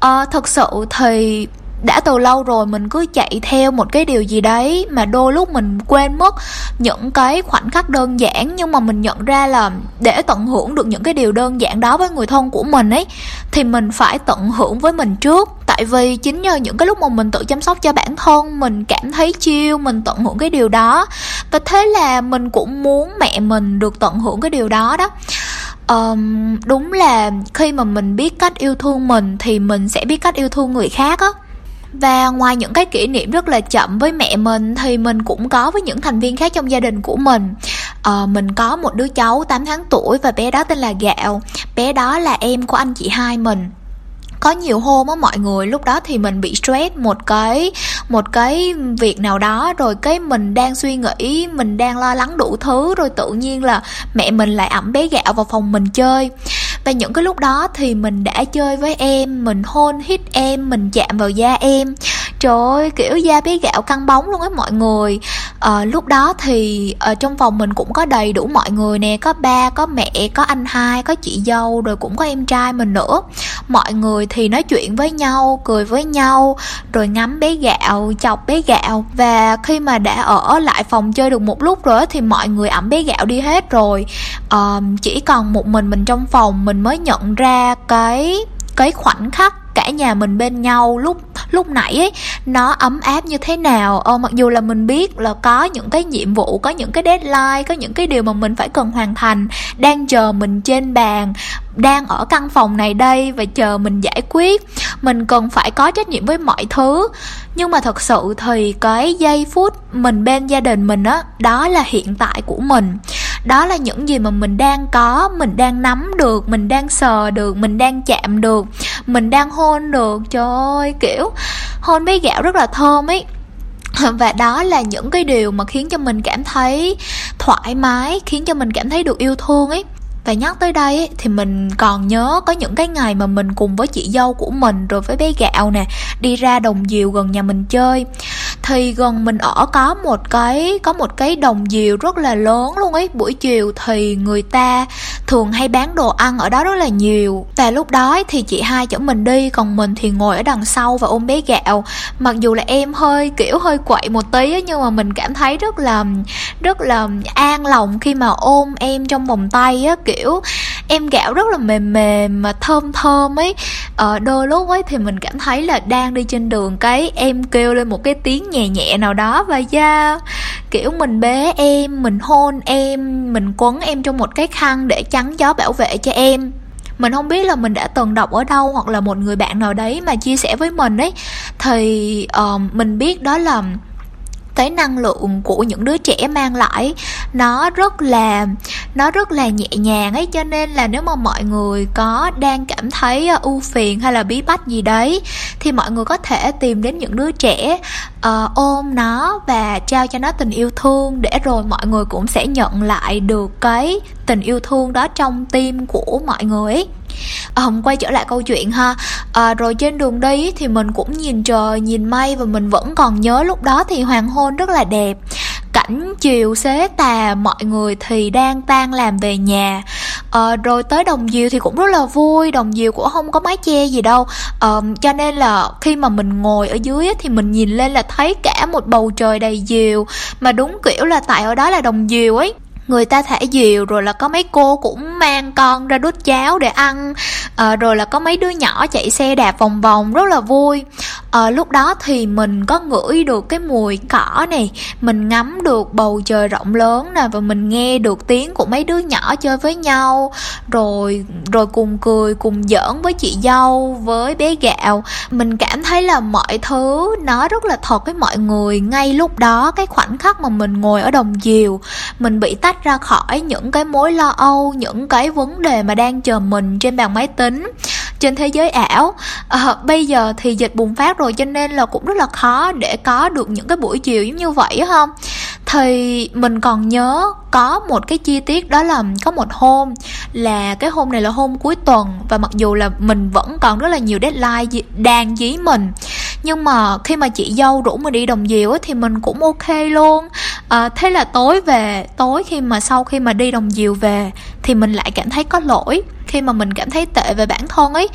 À, thật sự thì đã từ lâu rồi mình cứ chạy theo một cái điều gì đấy mà đôi lúc mình quên mất những cái khoảnh khắc đơn giản nhưng mà mình nhận ra là để tận hưởng được những cái điều đơn giản đó với người thân của mình ấy thì mình phải tận hưởng với mình trước tại vì chính nhờ những cái lúc mà mình tự chăm sóc cho bản thân mình cảm thấy chiêu mình tận hưởng cái điều đó. Và thế là mình cũng muốn mẹ mình được tận hưởng cái điều đó đó. Um, đúng là khi mà mình biết cách yêu thương mình thì mình sẽ biết cách yêu thương người khác á. Và ngoài những cái kỷ niệm rất là chậm với mẹ mình thì mình cũng có với những thành viên khác trong gia đình của mình. À, mình có một đứa cháu 8 tháng tuổi và bé đó tên là gạo. Bé đó là em của anh chị hai mình có nhiều hôm á, mọi người lúc đó thì mình bị stress một cái một cái việc nào đó, rồi cái mình đang suy nghĩ, mình đang lo lắng đủ thứ, rồi tự nhiên là mẹ mình lại ẩm bé gạo vào phòng mình chơi. Và những cái lúc đó thì mình đã chơi với em, mình hôn hít em, mình chạm vào da em trời ơi kiểu da bé gạo căng bóng luôn á mọi người. À, lúc đó thì ở trong phòng mình cũng có đầy đủ mọi người nè. Có ba có mẹ có anh hai có chị dâu rồi cũng có em trai mình nữa. Mọi người thì nói chuyện với nhau cười với nhau rồi ngắm bé gạo chọc bé gạo. Và khi mà đã ở lại phòng chơi được một lúc rồi thì mọi người ẩm bé gạo đi hết rồi. À, chỉ còn một mình mình trong phòng mình mới nhận ra cái cái khoảnh khắc cả nhà mình bên nhau lúc lúc nãy ấy nó ấm áp như thế nào? Ờ, mặc dù là mình biết là có những cái nhiệm vụ có những cái deadline có những cái điều mà mình phải cần hoàn thành đang chờ mình trên bàn đang ở căn phòng này đây và chờ mình giải quyết. Mình cần phải có trách nhiệm với mọi thứ. Nhưng mà thật sự thì cái giây phút mình bên gia đình mình á đó, đó là hiện tại của mình đó là những gì mà mình đang có, mình đang nắm được, mình đang sờ được, mình đang chạm được, mình đang hôn được. Trời ơi, kiểu, hôn mấy gạo rất là thơm ấy. Và đó là những cái điều mà khiến cho mình cảm thấy thoải mái, khiến cho mình cảm thấy được yêu thương ấy và nhắc tới đây thì mình còn nhớ có những cái ngày mà mình cùng với chị dâu của mình rồi với bé gạo nè đi ra đồng diều gần nhà mình chơi. Thì gần mình ở có một cái có một cái đồng diều rất là lớn luôn ấy. Buổi chiều thì người ta thường hay bán đồ ăn ở đó rất là nhiều. Và lúc đó thì chị hai chở mình đi còn mình thì ngồi ở đằng sau và ôm bé gạo. Mặc dù là em hơi kiểu hơi quậy một tí ấy, nhưng mà mình cảm thấy rất là rất là an lòng khi mà ôm em trong vòng tay á kiểu em gạo rất là mềm mềm mà thơm thơm ấy. Ờ, đôi lúc ấy thì mình cảm thấy là đang đi trên đường cái em kêu lên một cái tiếng nhẹ nhẹ nào đó và da kiểu mình bế em mình hôn em mình quấn em trong một cái khăn để chắn gió bảo vệ cho em. Mình không biết là mình đã từng đọc ở đâu hoặc là một người bạn nào đấy mà chia sẻ với mình ấy. Thì uh, mình biết đó là cái năng lượng của những đứa trẻ mang lại. Nó rất là nó rất là nhẹ nhàng ấy cho nên là nếu mà mọi người có đang cảm thấy ờ, ưu phiền hay là bí bách gì đấy thì mọi người có thể tìm đến những đứa trẻ uh, ôm nó và trao cho nó tình yêu thương để rồi mọi người cũng sẽ nhận lại được cái tình yêu thương đó trong tim của mọi người ấy um, quay trở lại câu chuyện ha. À, rồi trên đường đi thì mình cũng nhìn trời nhìn mây và mình vẫn còn nhớ lúc đó thì hoàng hôn rất là đẹp. Cảnh chiều xế tà mọi người thì đang tan làm về nhà. À, rồi tới đồng diều thì cũng rất là vui đồng diều cũng không có mái che gì đâu. À, cho nên là khi mà mình ngồi ở dưới thì mình nhìn lên là thấy cả một bầu trời đầy diều. Mà đúng kiểu là tại ở đó là đồng diều ấy người ta thả diều rồi là có mấy cô cũng mang con ra đút cháo để ăn. À, rồi là có mấy đứa nhỏ chạy xe đạp vòng vòng rất là vui. À, lúc đó thì mình có ngửi được cái mùi cỏ này. Mình ngắm được bầu trời rộng lớn nè và mình nghe được tiếng của mấy đứa nhỏ chơi với nhau. Rồi rồi cùng cười cùng giỡn với chị dâu với bé gạo. Mình cảm thấy là mọi thứ nó rất là thật với mọi người ngay lúc đó cái khoảnh khắc mà mình ngồi ở đồng diều. Mình bị tách ra khỏi những cái mối lo âu những cái vấn đề mà đang chờ mình trên bàn máy tính trên thế giới ảo. À, bây giờ thì dịch bùng phát rồi cho nên là cũng rất là khó để có được những cái buổi chiều giống như vậy không? Thì mình còn nhớ có một cái chi tiết đó là có một hôm là cái hôm này là hôm cuối tuần và mặc dù là mình vẫn còn rất là nhiều deadline đang dí mình nhưng mà khi mà chị dâu rủ mình đi đồng diều thì mình cũng ok luôn. À, thế là tối về tối khi mà sau khi mà đi đồng diều về thì mình lại cảm thấy có lỗi. Khi mà mình cảm thấy tệ về bản thân ấy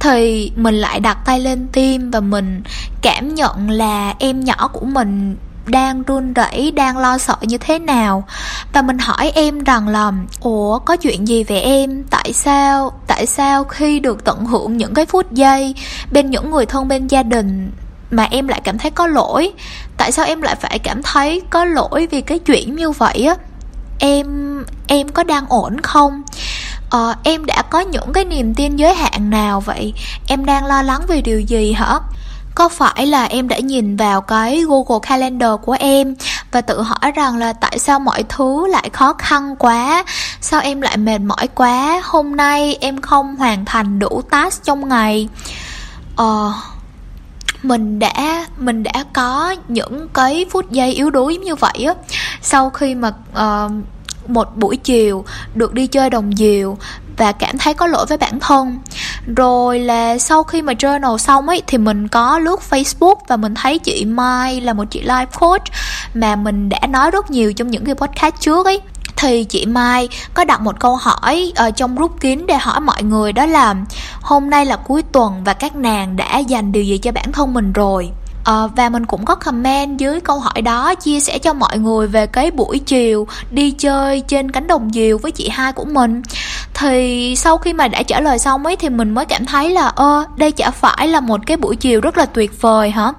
thì mình lại đặt tay lên tim và mình cảm nhận là em nhỏ của mình đang run rẩy đang lo sợ như thế nào? Và mình hỏi em rằng là ủa có chuyện gì về em? Tại sao tại sao khi được tận hưởng những cái phút giây bên những người thân bên gia đình mà em lại cảm thấy có lỗi? Tại sao em lại phải cảm thấy có lỗi vì cái chuyện như vậy á? Em em có đang ổn không? Ờ, em đã có những cái niềm tin giới hạn nào vậy? Em đang lo lắng về điều gì hả? Có phải là em đã nhìn vào cái Google Calendar của em và tự hỏi rằng là tại sao mọi thứ lại khó khăn quá? Sao em lại mệt mỏi quá? Hôm nay em không hoàn thành đủ task trong ngày. Ờ mình đã mình đã có những cái phút giây yếu đuối như vậy á. Sau khi mà uh, một buổi chiều được đi chơi đồng diều và cảm thấy có lỗi với bản thân. Rồi là sau khi mà journal xong ấy, thì mình có lướt facebook và mình thấy chị mai là một chị life coach mà mình đã nói rất nhiều trong những cái podcast trước ấy. Thì chị Mai có đặt một câu hỏi ở trong group kín để hỏi mọi người, đó là hôm nay là cuối tuần và các nàng đã dành điều gì cho bản thân mình rồi? À, và mình cũng có comment dưới câu hỏi đó chia sẻ cho mọi người về cái buổi chiều đi chơi trên cánh đồng diều với chị hai của mình. Thì sau khi mà đã trả lời xong ấy thì mình mới cảm thấy là ơ đây chả phải là một cái buổi chiều rất là tuyệt vời hả?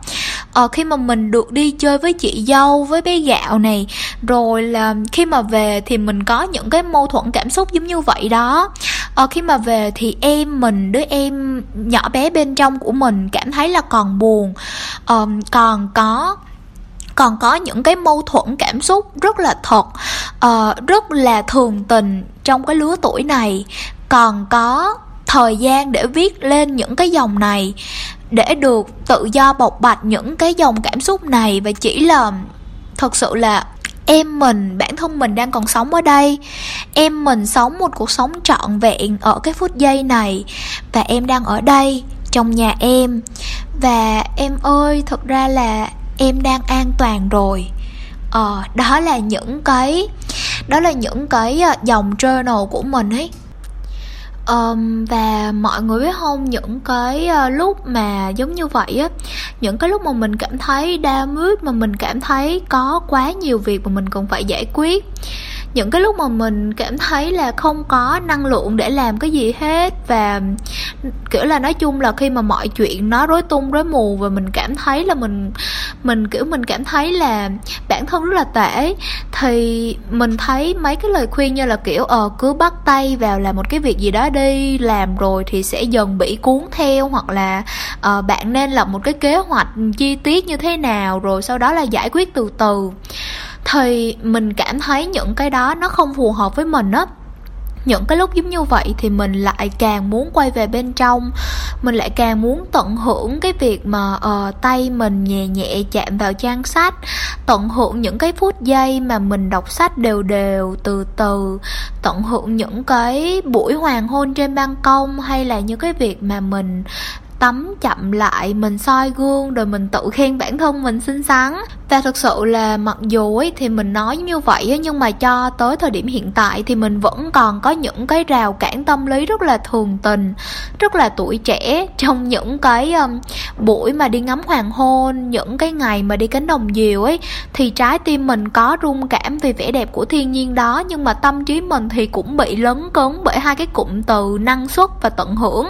Ờ, khi mà mình được đi chơi với chị dâu với bé gạo này rồi là khi mà về thì mình có những cái mâu thuẫn cảm xúc giống như vậy đó. Ờ, khi mà về thì em mình đứa em nhỏ bé bên trong của mình cảm thấy là còn buồn. Ờ, um, còn có còn có những cái mâu thuẫn cảm xúc rất là thật. Uh, rất là thường tình trong cái lứa tuổi này. Còn có thời gian để viết lên những cái dòng này để được tự do bộc bạch những cái dòng cảm xúc này. Và chỉ là thật sự là em mình bản thân mình đang còn sống ở đây. Em mình sống một cuộc sống trọn vẹn ở cái phút giây này. Và em đang ở đây trong nhà em. Và em ơi thật ra là em đang an toàn rồi. Ờ đó là những cái đó là những cái ờ, dòng journal của mình ấy. Um, và mọi người biết không những cái uh, lúc mà giống như vậy á những cái lúc mà mình cảm thấy đa mướt mà mình cảm thấy có quá nhiều việc mà mình cần phải giải quyết những cái lúc mà mình cảm thấy là không có năng lượng để làm cái gì hết và kiểu là nói chung là khi mà mọi chuyện nó rối tung rối mù và mình cảm thấy là mình mình kiểu mình cảm thấy là bản thân rất là tệ thì mình thấy mấy cái lời khuyên như là kiểu ờ cứ bắt tay vào làm một cái việc gì đó đi làm rồi thì sẽ dần bị cuốn theo hoặc là uh, bạn nên lập một cái kế hoạch chi tiết như thế nào rồi sau đó là giải quyết từ từ thì mình cảm thấy những cái đó nó không phù hợp với mình á. Những cái lúc giống như vậy thì mình lại càng muốn quay về bên trong. Mình lại càng muốn tận hưởng cái việc mà uh, tay mình nhẹ nhẹ chạm vào trang sách. Tận hưởng những cái phút giây mà mình đọc sách đều đều từ từ. Tận hưởng những cái buổi hoàng hôn trên ban công hay là những cái việc mà mình tắm chậm lại mình soi gương rồi mình tự khen bản thân mình xinh xắn và thực sự là mặc dù ấy thì mình nói như vậy ấy, nhưng mà cho tới thời điểm hiện tại thì mình vẫn còn có những cái rào cản tâm lý rất là thường tình rất là tuổi trẻ. Trong những cái um, buổi mà đi ngắm hoàng hôn những cái ngày mà đi cánh đồng diều ấy thì trái tim mình có rung cảm vì vẻ đẹp của thiên nhiên đó nhưng mà tâm trí mình thì cũng bị lấn cấn bởi hai cái cụm từ năng suất và tận hưởng.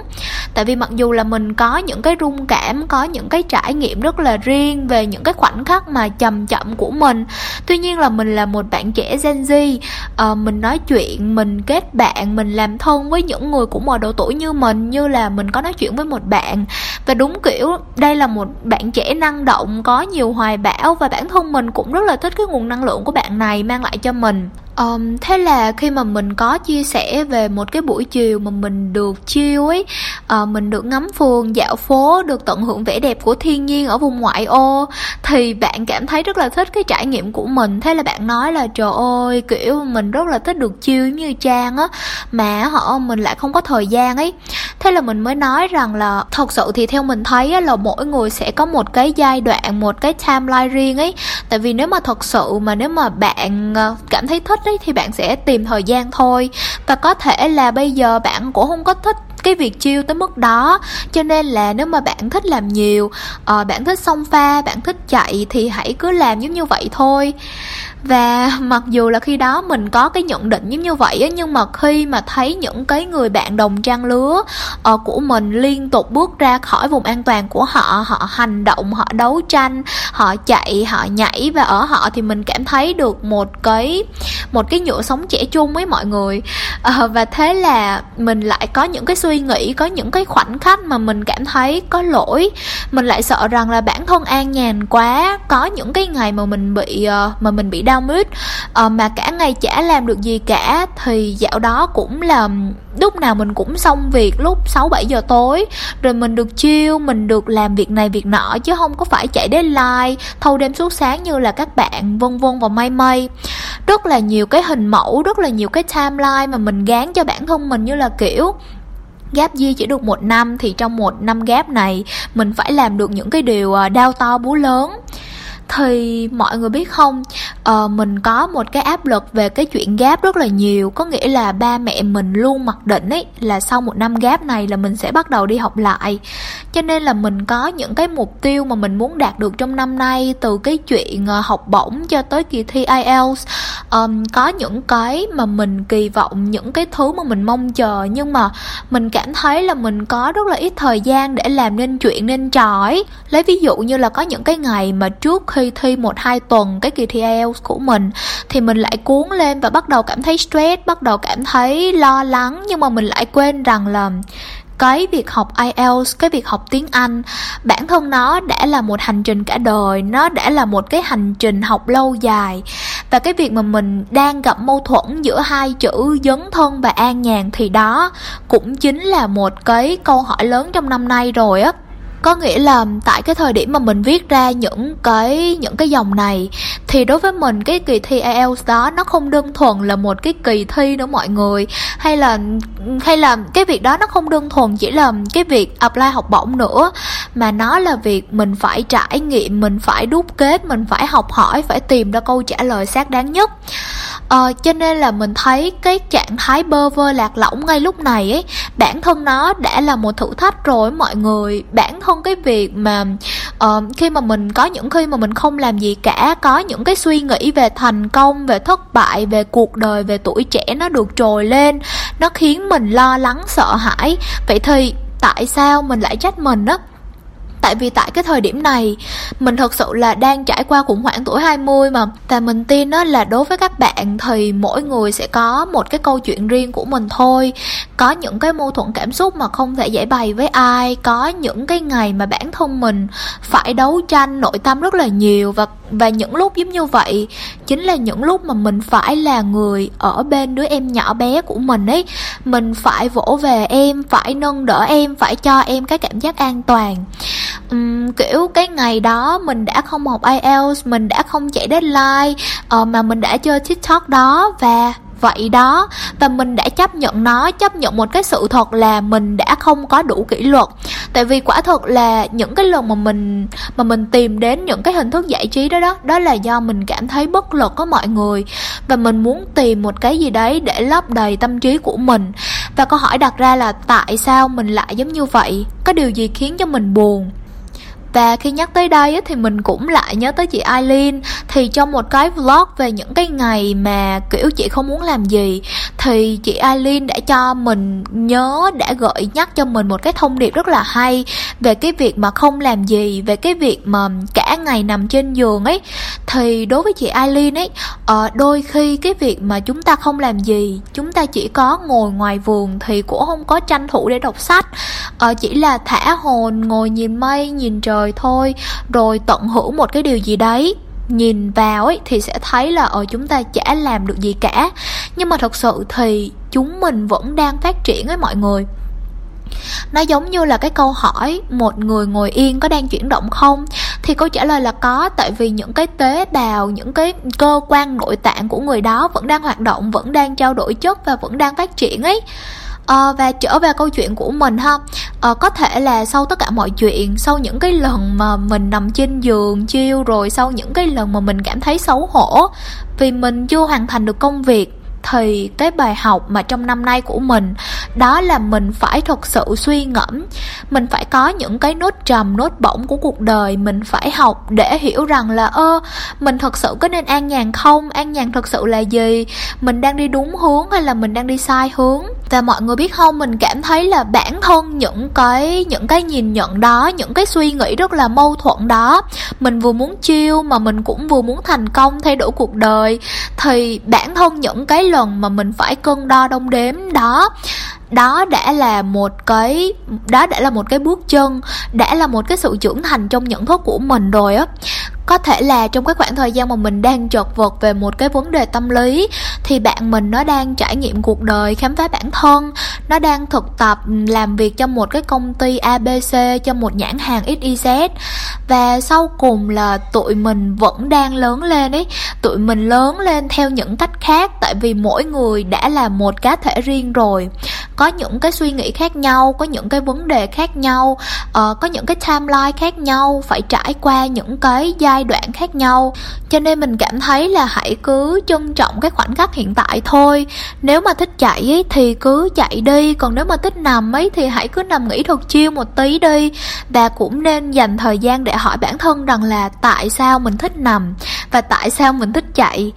Tại vì mặc dù là mình có những cái rung cảm có những cái trải nghiệm rất là riêng về những cái khoảnh khắc mà chậm chậm của mình. Tuy nhiên là mình là một bạn trẻ Gen Z uh, mình nói chuyện mình kết bạn mình làm thân với những người cũng ở độ tuổi như mình như là mình có nói chuyện với một bạn. Và đúng kiểu đây là một bạn trẻ năng động có nhiều hoài bão và bản thân mình cũng rất là thích cái nguồn năng lượng của bạn này mang lại cho mình. Um, thế là khi mà mình có chia sẻ về một cái buổi chiều mà mình được chiêu ấy uh, mình được ngắm phường dạo phố được tận hưởng vẻ đẹp của thiên nhiên ở vùng ngoại ô thì bạn cảm thấy rất là thích cái trải nghiệm của mình. Thế là bạn nói là trời ơi kiểu mình rất là thích được chiêu như trang á mà họ mình lại không có thời gian ấy. Thế là mình mới nói rằng là thật sự thì theo mình thấy á, là mỗi người sẽ có một cái giai đoạn một cái timeline riêng ấy. Tại vì nếu mà thật sự mà nếu mà bạn ờ, cảm thấy thích ấy thì bạn sẽ tìm thời gian thôi. Và có thể là bây giờ bạn cũng không có thích cái việc chiêu tới mức đó. Cho nên là nếu mà bạn thích làm nhiều uh, bạn thích xông pha bạn thích chạy thì hãy cứ làm giống như vậy thôi và mặc dù là khi đó mình có cái nhận định giống như vậy á nhưng mà khi mà thấy những cái người bạn đồng trang lứa uh, của mình liên tục bước ra khỏi vùng an toàn của họ họ hành động họ đấu tranh họ chạy họ nhảy và ở họ thì mình cảm thấy được một cái một cái nhựa sống trẻ chung với mọi người. Uh, và thế là mình lại có những cái suy nghĩ có những cái khoảnh khắc mà mình cảm thấy có lỗi. Mình lại sợ rằng là bản thân an nhàn quá có những cái ngày mà mình bị uh, mà mình bị đau mít uh, ờ, mà cả ngày chả làm được gì cả thì dạo đó cũng là lúc nào mình cũng xong việc lúc 6 7 giờ tối. Rồi mình được chiêu mình được làm việc này việc nọ chứ không có phải chạy deadline thâu đêm suốt sáng như là các bạn vân vân và may may rất là nhiều cái hình mẫu rất là nhiều cái timeline mà mình gán cho bản thân mình như là kiểu gap year chỉ được một năm thì trong một năm gap này mình phải làm được những cái điều ờ, đau to búa lớn thì mọi người biết không? Uh, mình có một cái áp lực về cái chuyện gáp rất là nhiều. Có nghĩa là ba mẹ mình luôn mặc định ấy là sau một năm gáp này là mình sẽ bắt đầu đi học lại. Cho nên là mình có những cái mục tiêu mà mình muốn đạt được trong năm nay từ cái chuyện uh, học bổng cho tới kỳ thi IELTS um, có những cái mà mình kỳ vọng những cái thứ mà mình mong chờ nhưng mà mình cảm thấy là mình có rất là ít thời gian để làm nên chuyện nên trò ấy. Lấy ví dụ như là có những cái ngày mà trước khi thi thi một hai tuần cái kỳ thi IELTS của mình thì mình lại cuốn lên và bắt đầu cảm thấy stress bắt đầu cảm thấy lo lắng nhưng mà mình lại quên rằng là cái việc học IELTS, cái việc học tiếng Anh bản thân nó đã là một hành trình cả đời, nó đã là một cái hành trình học lâu dài. Và cái việc mà mình đang gặp mâu thuẫn giữa hai chữ dấn thân và an nhàn thì đó cũng chính là một cái câu hỏi lớn trong năm nay rồi á có nghĩa là tại cái thời điểm mà mình viết ra những cái những cái dòng này thì đối với mình cái kỳ thi IELTS đó nó không đơn thuần là một cái kỳ thi nữa mọi người. Hay là hay là cái việc đó nó không đơn thuần chỉ là cái việc apply học bổng nữa mà nó là việc mình phải trải nghiệm mình phải đúc kết mình phải học hỏi phải tìm ra câu trả lời xác đáng nhất. Ờ, cho nên là mình thấy cái trạng thái bơ vơ lạc lõng ngay lúc này ấy bản thân nó đã là một thử thách rồi mọi người. Bản thân cái việc mà uh, khi mà mình có những khi mà mình không làm gì cả có những cái suy nghĩ về thành công về thất bại về cuộc đời về tuổi trẻ nó được trồi lên nó khiến mình lo lắng sợ hãi. Vậy thì tại sao mình lại trách mình á? Tại vì tại cái thời điểm này, mình thật sự là đang trải qua khủng hoảng tuổi 20 mà. Và mình tin đó là đối với các bạn thì mỗi người sẽ có một cái câu chuyện riêng của mình thôi. Có những cái mâu thuẫn cảm xúc mà không thể giải bày với ai. Có những cái ngày mà bản thân mình phải đấu tranh nội tâm rất là nhiều. Và và những lúc giống như vậy, chính là những lúc mà mình phải là người ở bên đứa em nhỏ bé của mình ấy. Mình phải vỗ về em, phải nâng đỡ em, phải cho em cái cảm giác an toàn um, kiểu cái ngày đó mình đã không học IELTS mình đã không chạy deadline uh, mà mình đã chơi TikTok đó và vậy đó. Và mình đã chấp nhận nó chấp nhận một cái sự thật là mình đã không có đủ kỷ luật. Tại vì quả thật là những cái lần mà mình mà mình tìm đến những cái hình thức giải trí đó đó đó là do mình cảm thấy bất lực có mọi người. Và mình muốn tìm một cái gì đấy để lấp đầy tâm trí của mình. Và câu hỏi đặt ra là tại sao mình lại giống như vậy? Có điều gì khiến cho mình buồn? Và khi nhắc tới đây thì mình cũng lại nhớ tới chị Eileen Thì trong một cái vlog về những cái ngày mà kiểu chị không muốn làm gì Thì chị Eileen đã cho mình nhớ, đã gợi nhắc cho mình một cái thông điệp rất là hay Về cái việc mà không làm gì, về cái việc mà cả ngày nằm trên giường ấy. Thì đối với chị Eileen ấy, ờ, đôi khi cái việc mà chúng ta không làm gì Chúng ta chỉ có ngồi ngoài vườn thì cũng không có tranh thủ để đọc sách. Ờ, chỉ là thả hồn, ngồi nhìn mây, nhìn trời đời thôi rồi tận hưởng một cái điều gì đấy. Nhìn vào ấy thì sẽ thấy là ở ờ, chúng ta chả làm được gì cả. Nhưng mà thật sự thì chúng mình vẫn đang phát triển ấy mọi người. Nó giống như là cái câu hỏi một người ngồi yên có đang chuyển động không? Thì câu trả lời là có tại vì những cái tế bào những cái cơ quan nội tạng của người đó vẫn đang hoạt động vẫn đang trao đổi chất và vẫn đang phát triển ấy à, và trở về câu chuyện của mình ha. À, có thể là sau tất cả mọi chuyện sau những cái lần mà mình nằm trên giường chiêu rồi sau những cái lần mà mình cảm thấy xấu hổ vì mình chưa hoàn thành được công việc thì cái bài học mà trong năm nay của mình đó là mình phải thật sự suy ngẫm. Mình phải có những cái nốt trầm nốt bổng của cuộc đời mình phải học để hiểu rằng là ơ mình thật sự có nên an nhàn không? An nhàn thật sự là gì? Mình đang đi đúng hướng hay là mình đang đi sai hướng? Và mọi người biết không, mình cảm thấy là bản thân những cái những cái nhìn nhận đó, những cái suy nghĩ rất là mâu thuẫn đó, mình vừa muốn chiêu mà mình cũng vừa muốn thành công thay đổi cuộc đời, thì bản thân những cái lần mà mình phải cân đo đong đếm đó đó đã là một cái, đó đã là một cái bước chân, đã là một cái sự trưởng thành trong nhận thức của mình rồi á có thể là trong cái khoảng thời gian mà mình đang chật vật về một cái vấn đề tâm lý thì bạn mình nó đang trải nghiệm cuộc đời khám phá bản thân. Nó đang thực tập ừ, làm việc cho một cái công ty abc cho một nhãn hàng xyz và sau cùng là tụi mình vẫn đang lớn lên ấy. Tụi mình lớn lên theo những cách khác tại vì mỗi người đã là một cá thể riêng rồi. Có những cái suy nghĩ khác nhau có những cái vấn đề khác nhau uh, có những cái timeline khác nhau phải trải qua những cái giai giai đoạn khác nhau. Cho nên mình cảm thấy là hãy cứ trân trọng cái khoảnh khắc hiện tại thôi. Nếu mà thích chạy ấy, thì cứ chạy đi. Còn nếu mà thích nằm ấy thì hãy cứ nằm nghỉ thật chiêu một tí đi. Và cũng nên dành thời gian để hỏi bản thân rằng là tại sao mình thích nằm và tại sao mình thích chạy.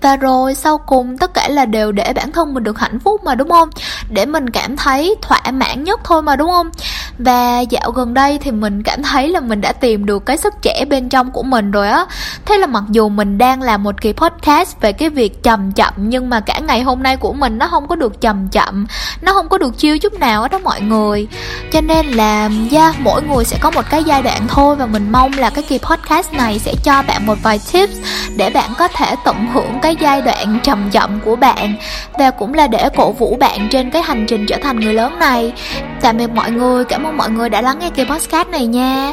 Và rồi sau cùng tất cả là đều để bản thân mình được hạnh phúc mà đúng không? Để mình cảm thấy thỏa mãn nhất thôi mà đúng không? Và dạo gần đây thì mình cảm thấy là mình đã tìm được cái sức trẻ bên trong của mình rồi á. Thế là mặc dù mình đang làm một kỳ podcast về cái việc chậm chậm nhưng mà cả ngày hôm nay của mình nó không có được chậm chậm nó không có được chiêu chút nào đó mọi người. Cho nên là yeah, mỗi người sẽ có một cái giai đoạn thôi và mình mong là cái kỳ podcast này sẽ cho bạn một vài tips để bạn có thể tận hưởng cái giai đoạn chậm chậm của bạn và cũng là để cổ vũ bạn trên cái hành trình trở thành người lớn này. Tạm biệt mọi người cảm ơn mọi người đã lắng nghe kỳ podcast này nha.